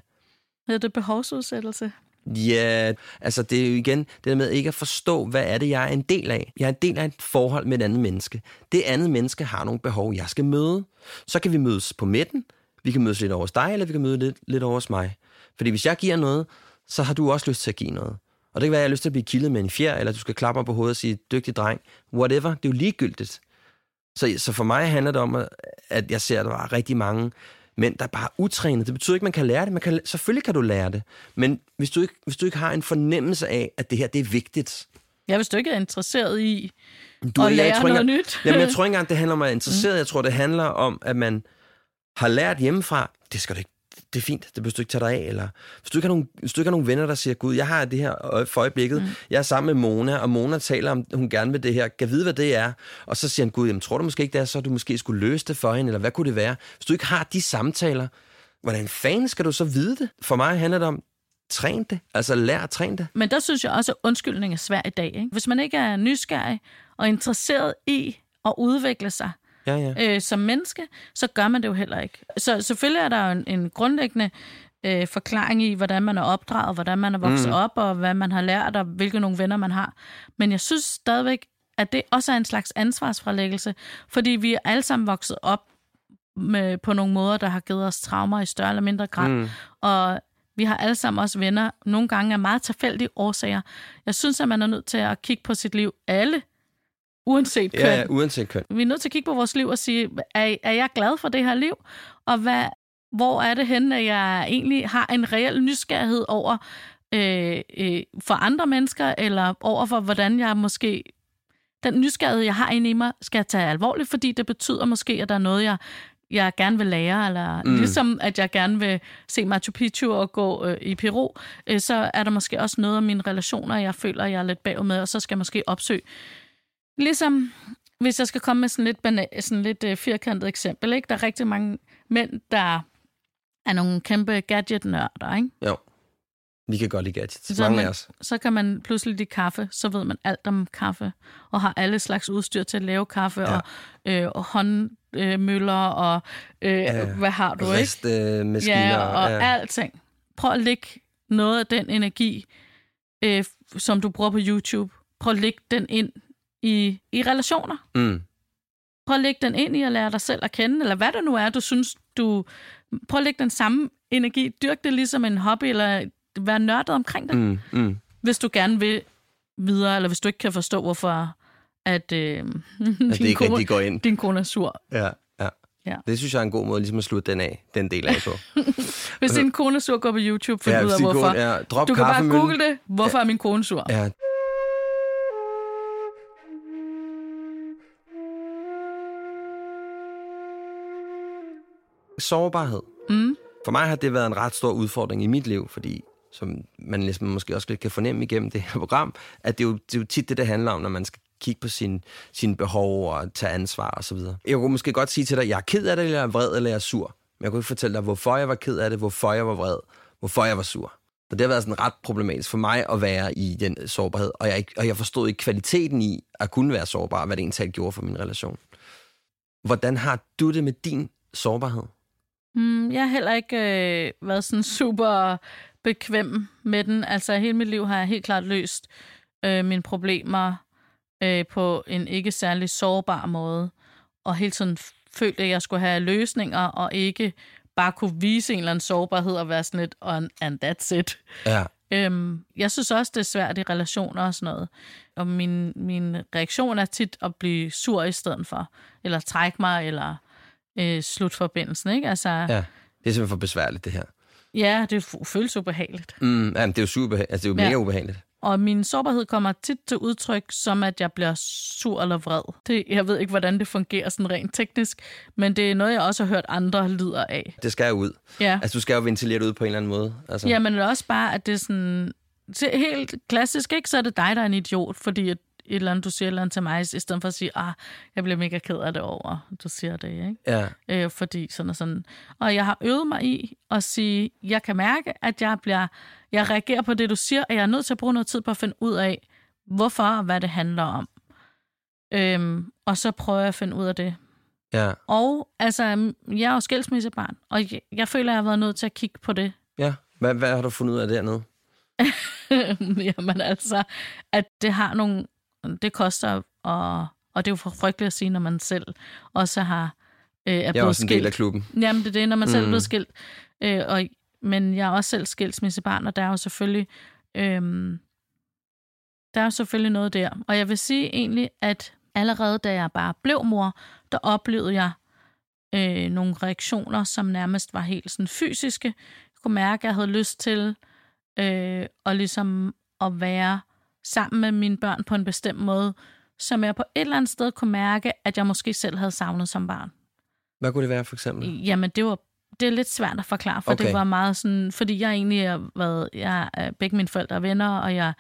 Hedder det behovsudsættelse? Ja, altså det er jo igen det der med ikke at forstå, hvad er det, jeg er en del af. Jeg er en del af et forhold med et andet menneske. Det andet menneske har nogle behov, jeg skal møde. Så kan vi mødes på midten, vi kan mødes lidt over hos dig, eller vi kan møde lidt, lidt over hos mig. Fordi hvis jeg giver noget, så har du også lyst til at give noget. Og det kan være, at jeg har lyst til at blive kildet med en fjer, eller du skal klappe mig på hovedet og sige, dygtig dreng, whatever, det er jo ligegyldigt. Så, så for mig handler det om, at- jeg ser, at der er rigtig mange mænd, der er bare utrænet. Det betyder ikke, at man kan lære det. Man kan, selvfølgelig kan du lære det. Men hvis du, ikke, hvis du ikke har en fornemmelse af, at det her det er vigtigt. Ja, hvis du ikke er interesseret i Du, at jeg lære tror ikke, noget engang- nyt. Jamen, jeg tror ikke engang, det handler om at være [laughs] interesseret. Jeg tror, det handler om, at man har lært hjemmefra, det skal du ikke det er fint, det behøver du ikke tage dig af. Eller, hvis, du ikke har nogen, hvis du ikke har nogen venner, der siger, Gud, jeg har det her for øjeblikket, mm. jeg er sammen med Mona, og Mona taler om, hun gerne vil det her, kan vide, hvad det er. Og så siger han, Gud, jamen, tror du måske ikke, det er så, du måske skulle løse det for hende, eller hvad kunne det være? Hvis du ikke har de samtaler, hvordan fanden skal du så vide det? For mig handler det om, træn det. Altså, lær at træne det. Men der synes jeg også, at undskyldning er svær i dag. Ikke? Hvis man ikke er nysgerrig og interesseret i at udvikle sig Ja, ja. øh, som menneske, så gør man det jo heller ikke. Så selvfølgelig er der jo en, en grundlæggende øh, forklaring i, hvordan man er opdraget, hvordan man er vokset Mm. op, og hvad man har lært, og hvilke nogle venner man har. Men jeg synes stadigvæk, at det også er en slags ansvarsfralæggelse, fordi vi er alle sammen vokset op med, på nogle måder, der har givet os traumer i større eller mindre grad. Mm. Og vi har alle sammen også venner, nogle gange af meget tilfældige årsager. Jeg synes, at man er nødt til at kigge på sit liv, alle, uanset køn. Ja, ja, uanset køn. Vi er nødt til at kigge på vores liv og sige, er, er jeg glad for det her liv? Og hvad, hvor er det henne, at jeg egentlig har en reel nysgerrighed over øh, øh, for andre mennesker, eller over for, hvordan jeg måske... Den nysgerrighed, jeg har inde i mig, skal jeg tage alvorligt, fordi det betyder måske, at der er noget, jeg, jeg gerne vil lære, eller Mm. ligesom at jeg gerne vil se Machu Picchu og gå øh, i Peru, øh, så er der måske også noget af mine relationer, jeg føler, jeg er lidt bagud med, og så skal jeg måske opsøge. Ligesom hvis jeg skal komme med sådan lidt, bana- sådan lidt øh, firkantet eksempel, ikke? der er rigtig mange mænd, der er nogle kæmpe gadget-nørder, ikke? Jo. Vi kan godt lide gadgets. Så Mange man- af os. Så kan man pludselig lide kaffe, så ved man alt om kaffe, og har alle slags udstyr til at lave kaffe, Ja. og, øh, og håndmøller, og øh, Ja, hvad har du, ikke? Ristemaskiner. Ja, og ja. alting. Prøv at lægge noget af den energi, øh, som du bruger på YouTube, prøv at lægge den ind i, i relationer. Mm. Prøv at lægge den ind i at lære dig selv at kende, eller hvad det nu er, du synes, du... Prøv at lægge den samme energi. Dyrk det ligesom en hobby, eller være nørdet omkring det, mm. Mm. Hvis du gerne vil videre, eller hvis du ikke kan forstå, hvorfor at, øh, [laughs] At det din, ikke kone, går ind. din kone er sur. Ja, ja. Ja. Det synes jeg er en god måde ligesom at slutte den af, den del af på. [laughs] Hvis din kone er sur, gå på YouTube, find Ja, ud af, hvorfor. kone er- drop du kan bare google det. Hvorfor er min kone sur? ja. Sårbarhed. Mm. For mig har det været en ret stor udfordring i mit liv, fordi som man ligesom måske også lidt kan fornemme igennem det her program, at det er jo, det er jo tit det, det handler om, når man skal kigge på sin, sine behov og tage ansvar og så videre. Jeg kunne måske godt sige til dig, jeg er ked af det, eller jeg er vred, eller jeg er sur. Men jeg kunne ikke fortælle dig, hvorfor jeg var ked af det, hvorfor jeg var vred, hvorfor jeg var sur. Så det har været sådan ret problematisk for mig at være i den sårbarhed, og jeg, ikke- og jeg forstod ikke kvaliteten i at kunne være sårbar, hvad det egentlig gjorde for min relation. Hvordan har du det med din sårbarhed? Mm, jeg har heller ikke øh, været sådan super bekvem med den. Altså hele mit liv har jeg helt klart løst øh, mine problemer øh, på en ikke særlig sårbar måde. Og hele tiden følte, at jeg skulle have løsninger, og ikke bare kunne vise en eller anden sårbarhed og være sådan lidt, on, and that's it. Ja. Øhm, jeg synes også, det er svært i relationer og sådan noget. Og min, min reaktion er tit at blive sur i stedet for. Eller trække mig, eller øh, slutte forbindelsen, ikke? Altså, ja. Det er simpelthen for besværligt, det her. ja, det føles ubehageligt. Mm, jamen, det er jo super, altså, det er jo Ja. mega ubehageligt. Og min sårbarhed kommer tit til udtryk, som at jeg bliver sur eller vred. Det, jeg ved ikke, hvordan det fungerer sådan rent teknisk, men det er noget, jeg også har hørt andre lider af. Det skal jo ud. Ja. Altså, du skal jo ventilere det ud på en eller anden måde. Altså. Ja, men det er også bare, at det er sådan... Helt klassisk, ikke? Så er det dig, der er en idiot, fordi at et eller andet, du siger et eller andet til mig, i stedet for at sige, ah, jeg bliver mega ked af det over, du siger det, ikke? Ja. Øh, fordi sådan og sådan. Og jeg har øvet mig i at sige, jeg kan mærke, at jeg bliver, jeg reagerer på det, du siger, og jeg er nødt til at bruge noget tid på at finde ud af, hvorfor og hvad det handler om. Øhm, og så prøver jeg at finde ud af det. Ja. Og altså, jeg er jo skilsmissebarn, og jeg, jeg føler, jeg har været nødt til at kigge på det. ja. Hvad, hvad har du fundet ud af dernede? [laughs] Jamen altså, at det har nogle... Det koster, og, og det er jo for frygteligt at sige, når man selv også har... Øh, er Jeg er også en del af klubben. Jamen, det er det, når man mm. selv er Mm. blevet skilt. Øh, og, men jeg er også selv skilsmissebarn, og der er jo selvfølgelig... Øh, der er jo selvfølgelig noget der. Og jeg vil sige egentlig, at allerede da jeg bare blev mor, der oplevede jeg øh, nogle reaktioner, som nærmest var helt sådan fysiske. Jeg kunne mærke, at jeg havde lyst til øh, og ligesom at være sammen med mine børn på en bestemt måde, som jeg på et eller andet sted kunne mærke, at jeg måske selv havde savnet som barn. Hvad kunne det være, for eksempel? Jamen, det var det er lidt svært at forklare, for okay. Det var meget sådan, fordi jeg egentlig har været, jeg er begge mine forældre er venner, og jeg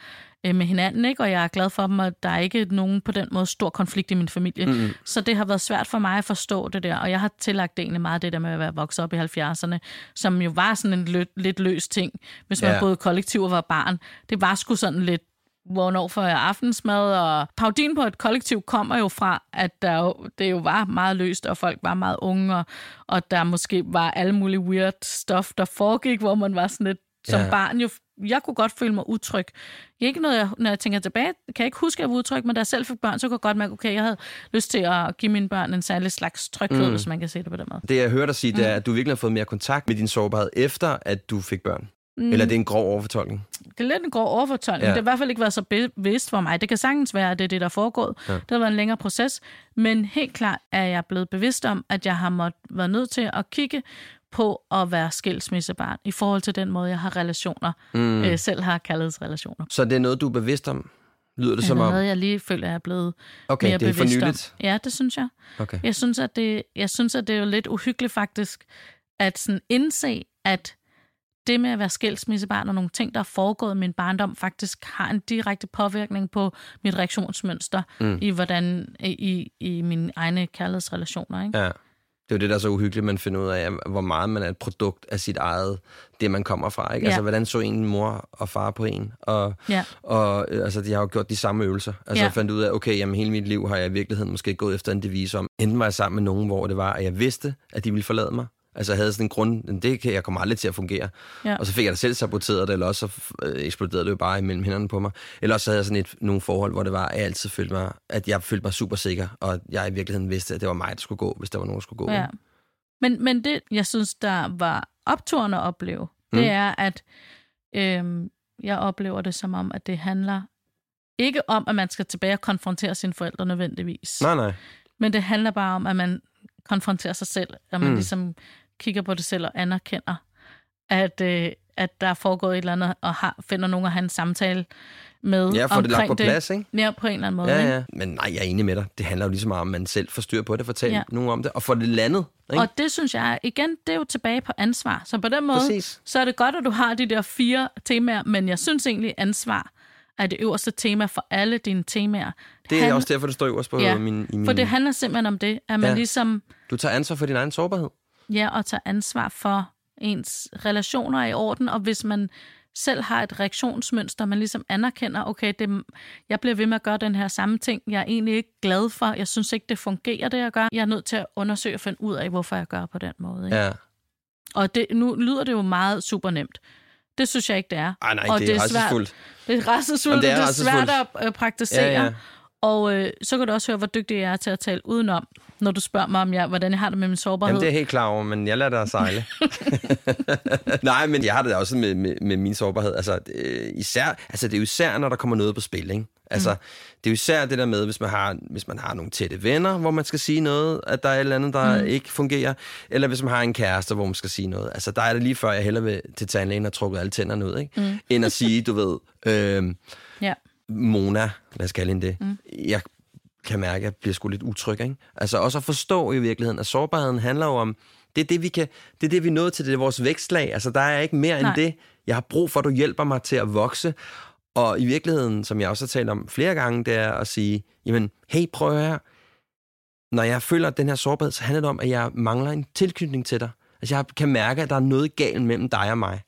er med hinanden, ikke? og jeg er glad for dem, og der er ikke nogen på den måde stor konflikt i min familie. Mm. Så det har været svært for mig at forstå det der, og jeg har tillagt egentlig meget det der med at være vokset op i 70'erne, som jo var sådan en lø- lidt løs ting, hvis man Ja. i kollektiv og var barn. Det var sgu sådan lidt, hvornår får jeg aftensmad, og paudin på et kollektiv kommer jo fra, at der jo, det jo var meget løst, og folk var meget unge, og, og der måske var alle mulige weird stuff, der foregik, hvor man var sådan lidt som Ja. barn jo, jeg kunne godt føle mig utryg. Ikke noget, jeg, når jeg tænker tilbage, kan jeg ikke huske, at jeg var utryg, men da jeg selv fik børn, så kunne jeg godt mærke, okay, jeg havde lyst til at give mine børn en særlig slags tryghed, Mm. mm. hvis man kan se det på den måde. Det, jeg hørte dig sige, det er, at du virkelig har fået mere kontakt med din sårbarhed, efter at du fik børn. Mm. Eller det er en grov overfortolkning. Det er lidt en grov overfortolkning. Ja. Det har i hvert fald ikke været så bevidst for mig. Det kan sagtens være, at det er det, der er foregået. Ja. Det har været en længere proces. Men helt klart er jeg blevet bevidst om, at jeg har måttet være nødt til at kigge på at være skilsmissebarn i forhold til den måde, jeg har relationer, Mm. mm. øh, selv har kaldet relationer. Så det er noget, du er bevidst om? Lyder det Det som om... noget, jeg lige føler, jeg er blevet Okay, mere det er for bevidst nyligt. om. Ja, det synes jeg. Okay. Jeg synes, at det, jeg synes, at det er jo lidt uhyggeligt faktisk, at sådan indse, at det med at være skilsmissebarn og nogle ting, der er foregået i min barndom, faktisk har en direkte påvirkning på mit reaktionsmønster Mm. i hvordan i, i mine egne kærlighedsrelationer. Ikke? Ja. Det er jo det, der er så uhyggeligt, man finder ud af, hvor meget man er et produkt af sit eget, det man kommer fra. Ikke? Ja. Altså, hvordan så en mor og far på en? Og, Ja. og øh, altså, de har jo gjort de samme øvelser. Altså, Ja. jeg fandt ud af, okay, jamen, hele mit liv har jeg i virkeligheden måske gået efter en devise om. Enten var jeg sammen med nogen, hvor det var, at jeg vidste, at de ville forlade mig. Altså, jeg havde sådan en grund, det kan jeg kommer aldrig til at fungere. Ja. Og så fik jeg da selv saboteret det, eller også så øh, eksploderede det jo bare imellem hænderne på mig. Eller også så havde jeg sådan et, nogle forhold, hvor det var, at jeg altid følte mig, at jeg følte mig super sikker, og jeg i virkeligheden vidste, at det var mig, der skulle gå, hvis der var nogen, der skulle gå. Ja. Men, men det, jeg synes, der var opturen at opleve, Mm. det er, at øhm, jeg oplever det som om, at det handler ikke om, at man skal tilbage og konfrontere sine forældre nødvendigvis. Nej, nej. Men det handler bare om, at man konfronterer sig selv, at man Mm. mm. ligesom kigger på det selv og anerkender, at, øh, at der er foregået et eller andet, og har, finder nogen at have en samtale med Ja, få det lagt på plads, ikke? Ja, på en eller anden måde. Ja, ikke? ja. Men nej, jeg er enig med dig. Det handler jo lige så meget om, at man selv får styr på det, fortælle ja. Nogen om det, og få det landet. Ikke? Og det synes jeg, igen, det er jo tilbage på ansvar. Så på den måde, Præcis. så er det godt, at du har de der fire temaer, men jeg synes egentlig, ansvar er det øverste tema for alle dine temaer. Det er Han- også derfor, det står øverst på Ja, min, i min... For det handler simpelthen om det, at man ja. ligesom Du tager ansvar for din egen sårbarhed. Ja, og tager ansvar for ens relationer er i orden, og hvis man selv har et reaktionsmønster, man ligesom anerkender, okay, det, jeg bliver ved med at gøre den her samme ting, jeg er egentlig ikke glad for, jeg synes ikke, det fungerer, det jeg gør. Jeg er nødt til at undersøge og finde ud af, hvorfor jeg gør på den måde. Ikke? Ja. Og det, nu lyder det jo meget super nemt. Det synes jeg ikke, det er. Ej, nej, og det er svært, rædselsfuldt. det er rædselsfuldt, Jamen, det det er er, det er svært at øh, praktisere. Ja, ja. Og øh, så kan du også høre, hvor dygtig jeg er til at tale udenom, når du spørger mig, om jeg, hvordan jeg har det med min sårbarhed. Jamen, det er helt klar over, men jeg lader dig sejle. [laughs] Nej, men jeg har det også med, med, med min sårbarhed. Altså, øh, især, altså, det er jo især, når der kommer noget på spil, ikke? Altså, mm. det er jo især det der med, hvis man, har, hvis man har nogle tætte venner, hvor man skal sige noget, at der er et eller andet, der mm. ikke fungerer, eller hvis man har en kæreste, hvor man skal sige noget. Altså, der er det lige før, jeg hellere vil til tandlægen og trukket alle tænderne ud, ikke? Mm. End at sige, du ved, øh, Ja. Mona, lad os kalde hende det, mm. jeg kan mærke, at jeg bliver sgu lidt utryg. Ikke? Altså også at forstå i virkeligheden, at sårbarheden handler jo om, det er det, vi kan, det er det, vi er nået til, det er vores vækstlag. Altså der er ikke mere Nej. end det. Jeg har brug for, at du hjælper mig til at vokse. Og i virkeligheden, som jeg også har talt om flere gange, det er at sige, jamen, hey, prøv her. Når jeg føler den her sårbarhed, så handler det om, at jeg mangler en tilknytning til dig. Altså jeg kan mærke, at der er noget galt mellem dig og mig.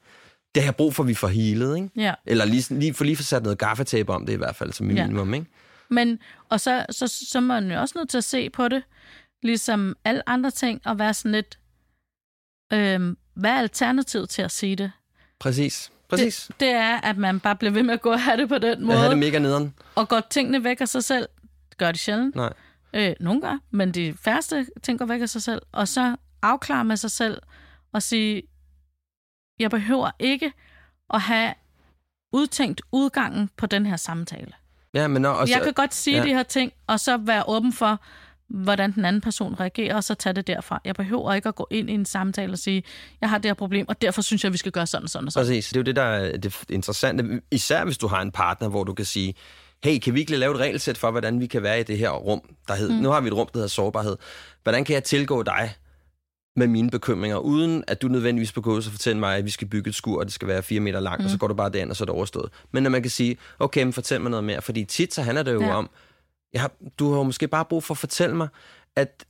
Det har jeg brug for, at vi får healet, ikke? Ja. Eller lige, lige, for lige få sat noget gaffatape om det i hvert fald, som Ja. minimum, ikke? Men, og så, så, så er man jo også nødt til at se på det, ligesom alle andre ting, og være sådan lidt, øhm, hvad er alternativet til at sige det? Præcis. Præcis. Det, det er, at man bare bliver ved med at gå og have det på den Jeg måde, havde det mega nederen. og går tingene væk af sig selv. Det gør de sjældent. Nej. Øh, nogle gør, men de færreste ting går væk af sig selv. Og så afklare med sig selv og sige, jeg behøver ikke at have udtænkt udgangen på den her samtale. Ja, men og, Og jeg kan godt sige ja. de her ting, og så være åben for, hvordan den anden person reagerer, og så tage det derfra. Jeg behøver ikke at gå ind i en samtale og sige, jeg har det her problem, og derfor synes jeg, vi skal gøre sådan og sådan og sådan. Præcis. Det er jo det, der er det interessante. Især hvis du har en partner, hvor du kan sige, hey, kan vi ikke lave et regelsæt for, hvordan vi kan være i det her rum, der hed, mm. nu har vi et rum, der hedder sårbarhed. Hvordan kan jeg tilgå dig med mine bekymringer, uden at du nødvendigvis behøver at fortælle mig, at vi skal bygge et skur, og det skal være fire meter langt, mm. og så går du bare derind, og så er det overstået. Men når man kan sige, okay, men fortæl mig noget mere, fordi tit så handler det jo ja. Om, jeg har, du har måske bare brug for at fortælle mig, at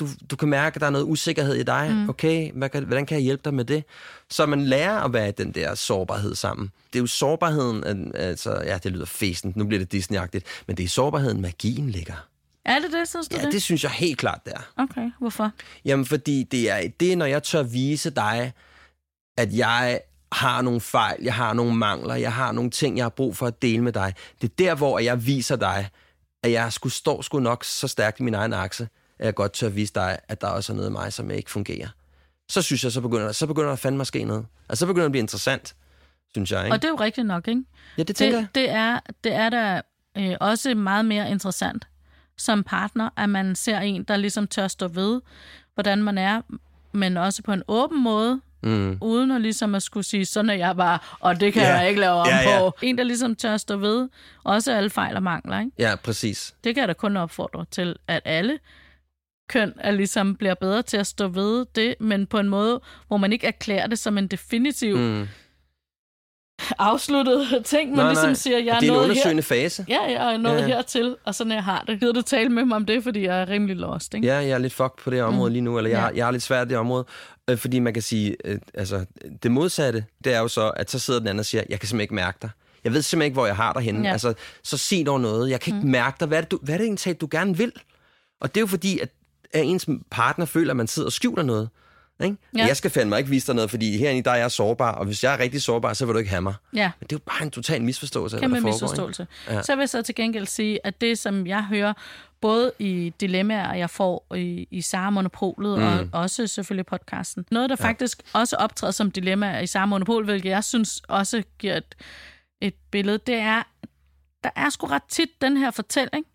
du, du kan mærke, at der er noget usikkerhed i dig. Mm. Okay, hvad kan, hvordan kan jeg hjælpe dig med det? Så man lærer at være i den der sårbarhed sammen. Det er jo sårbarheden, at- altså, ja, det lyder fesen, nu bliver det Disney-agtigt, men det er i sårbarheden, magien ligger. Er det det, synes du Ja, det? det synes jeg helt klart, det er. Okay, hvorfor? Jamen, fordi det er det, når jeg tør vise dig, at jeg har nogle fejl, jeg har nogle mangler, jeg har nogle ting, jeg har brug for at dele med dig. Det er der, hvor jeg viser dig, at jeg skulle stå sgu nok så stærkt i min egen akse, at jeg godt tør vise dig, at der også er noget af mig, som ikke fungerer. Så synes jeg, så begynder, så begynder der fandme at ske noget. Altså, så begynder det at blive interessant, synes jeg. Ikke? Og det er jo rigtigt nok, ikke? ja, det tænker jeg. Det, det, er, det er da øh, også meget mere interessant som partner, at man ser en, der ligesom tør stå ved, hvordan man er, men også på en åben måde, Mm. uden at ligesom at skulle sige, sådan er jeg bare, og det kan Ja. jeg ikke lave om ja. på. En, der ligesom tør stå ved, også alle fejl og mangler, ikke? Ja, præcis. Det kan jeg da kun opfordre til, at alle køn er ligesom bliver bedre til at stå ved det, men på en måde, hvor man ikke erklærer det som en definitiv mm. [laughs] Afsluttet ting, men Nej, ligesom nej. siger, jeg er det er en her. undersøgende fase. Ja, jeg er nået Ja. hertil, og sådan jeg har det. Gider du tale med mig om det, fordi jeg er rimelig lost, ikke? Ja, jeg er lidt fucked på det område mm. lige nu, eller jeg, Ja. jeg er lidt svært i det område, øh, fordi man kan sige, øh, altså det modsatte, det er jo så, at så sidder den anden og siger, jeg kan simpelthen ikke mærke dig. Jeg ved simpelthen ikke, hvor jeg har dig henne. Ja. Altså, så sig dog noget. Jeg kan ikke mm. mærke dig. Hvad er det, du, hvad er det egentlig, du gerne vil? Og det er jo fordi, at, at ens partner føler, at man sidder og skjuler noget. Ikke? Ja. Jeg skal fandme ikke vise dig noget, fordi herinde dig er jeg sårbar, og hvis jeg er rigtig sårbar, så vil du ikke have mig. Ja, Men det er jo bare en total misforståelse af, kæmpe der foregår. misforståelse. Ja. Ja. Så vil jeg så til gengæld sige, at det, som jeg hører, både i dilemmaer, jeg får i, i Sara Monopolet, mm. og også selvfølgelig podcasten. Noget, der ja. faktisk også optræder som dilemma i Sara Monopol, hvilket jeg synes også giver et, et billede, det er, der er sgu ret tit den her fortælling,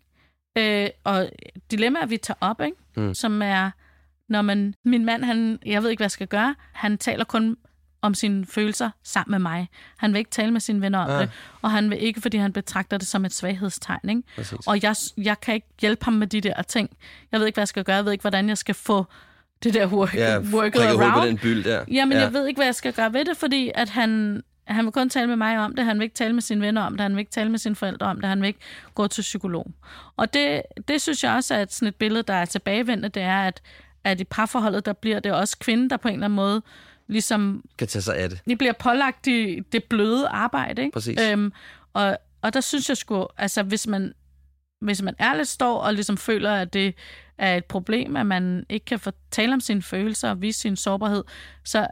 øh, og dilemmaer, vi tager op, ikke? Mm. som er, når man, min mand, han, jeg ved ikke, hvad jeg skal gøre, han taler kun om sine følelser sammen med mig. Han vil ikke tale med sine venner om Ah. ah. det, og han vil ikke, fordi han betragter det som et svaghedstegn. Ikke? Præcis. Og jeg, jeg kan ikke hjælpe ham med de der ting. Jeg ved ikke, hvad jeg skal gøre. Jeg ved ikke, hvordan jeg skal få det der work, Ja, worket på around. den byld der. Jamen, ja. jeg ved ikke, hvad jeg skal gøre ved det, fordi at han, han vil kun tale med mig om det, han vil ikke tale med sine venner om det, han vil ikke tale med sine forældre om det, han vil ikke gå til psykolog. Og det, det synes jeg også er et, sådan et billede, der er tilbagevendende, det er, at, at i parforholdet, der bliver det også kvinden, der på en eller anden måde ligesom Kan tage sig af det. de bliver pålagt de, det bløde arbejde, ikke? Præcis. Øhm, og, og der synes jeg sgu, altså hvis man, hvis man ærligt står og ligesom føler, at det er et problem, at man ikke kan fortælle om sine følelser og vise sin sårbarhed, så,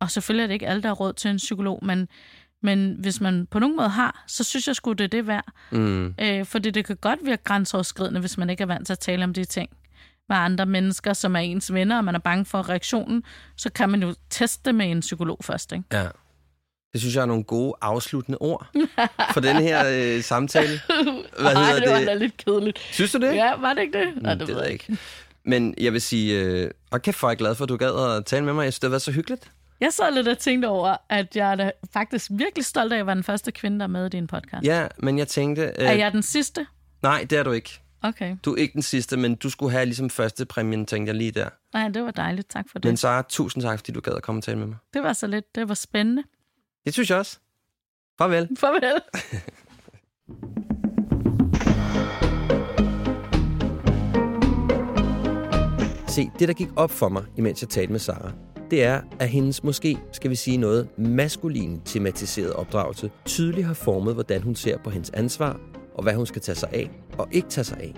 og selvfølgelig er det ikke alle, der har råd til en psykolog, men, Men hvis man på nogen måde har, så synes jeg sgu, det er det værd. Mm. Øh, fordi det kan godt virke grænseoverskridende, hvis man ikke er vant til at tale om de ting med andre mennesker, som er ens venner, og man er bange for reaktionen, så kan man jo teste det med en psykolog først. Ikke? Ja. Det synes jeg er nogle gode afsluttende ord [laughs] for den her øh, samtale. Hvad Ej, hedder det var det? da lidt kedeligt. Synes du det? Ja, var det ikke det? Nej, Mm, det ved jeg ikke. Men jeg vil sige, øh, og kæft, hvor er jeg glad for, at du gad at tale med mig. Jeg synes, det har været så hyggeligt. Jeg sad lidt og tænkte over, at jeg er da faktisk virkelig stolt af at være den første kvinde, der er med i din podcast. Ja, men jeg tænkte... Øh, Er jeg den sidste? Nej, det er du ikke. Okay. Du er ikke den sidste, men du skulle have ligesom første præmien, tænkte jeg lige der. Nej, det var dejligt. Tak for det. Men Sara, tusind tak, fordi du gad at komme og tale med mig. Det var så lidt. Det var spændende. Det synes jeg også. Farvel. Farvel. [laughs] Se, det der gik op for mig, imens jeg talte med Sara, det er, at hendes måske, skal vi sige noget, maskulin tematiseret opdragelse tydeligt har formet, hvordan hun ser på hendes ansvar, og hvad hun skal tage sig af og ikke tage sig af.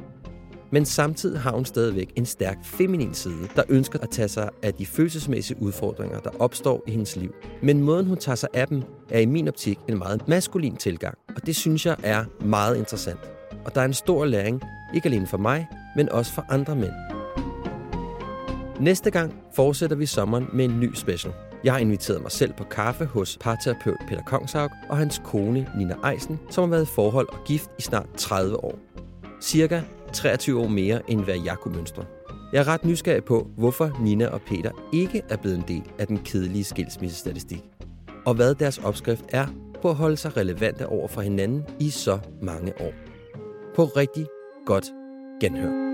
Men samtidig har hun stadigvæk en stærk feminin side, der ønsker at tage sig af de følelsesmæssige udfordringer, der opstår i hendes liv. Men måden hun tager sig af dem, er i min optik en meget maskulin tilgang, og det synes jeg er meget interessant. Og der er en stor læring, ikke alene for mig, men også for andre mænd. Næste gang fortsætter vi sommeren med en ny special. Jeg har inviteret mig selv på kaffe hos parterapeut Peter Kongshaug og hans kone Nina Eisen, som har været i forhold og gift i snart 30 år. Cirka 23 år mere, end hvad jeg kunne mønstre. Jeg er ret nysgerrig på, hvorfor Nina og Peter ikke er blevet en del af den kedelige skilsmissestatistik. Og hvad deres opskrift er på at holde sig relevante over for hinanden i så mange år. På rigtig godt genhør.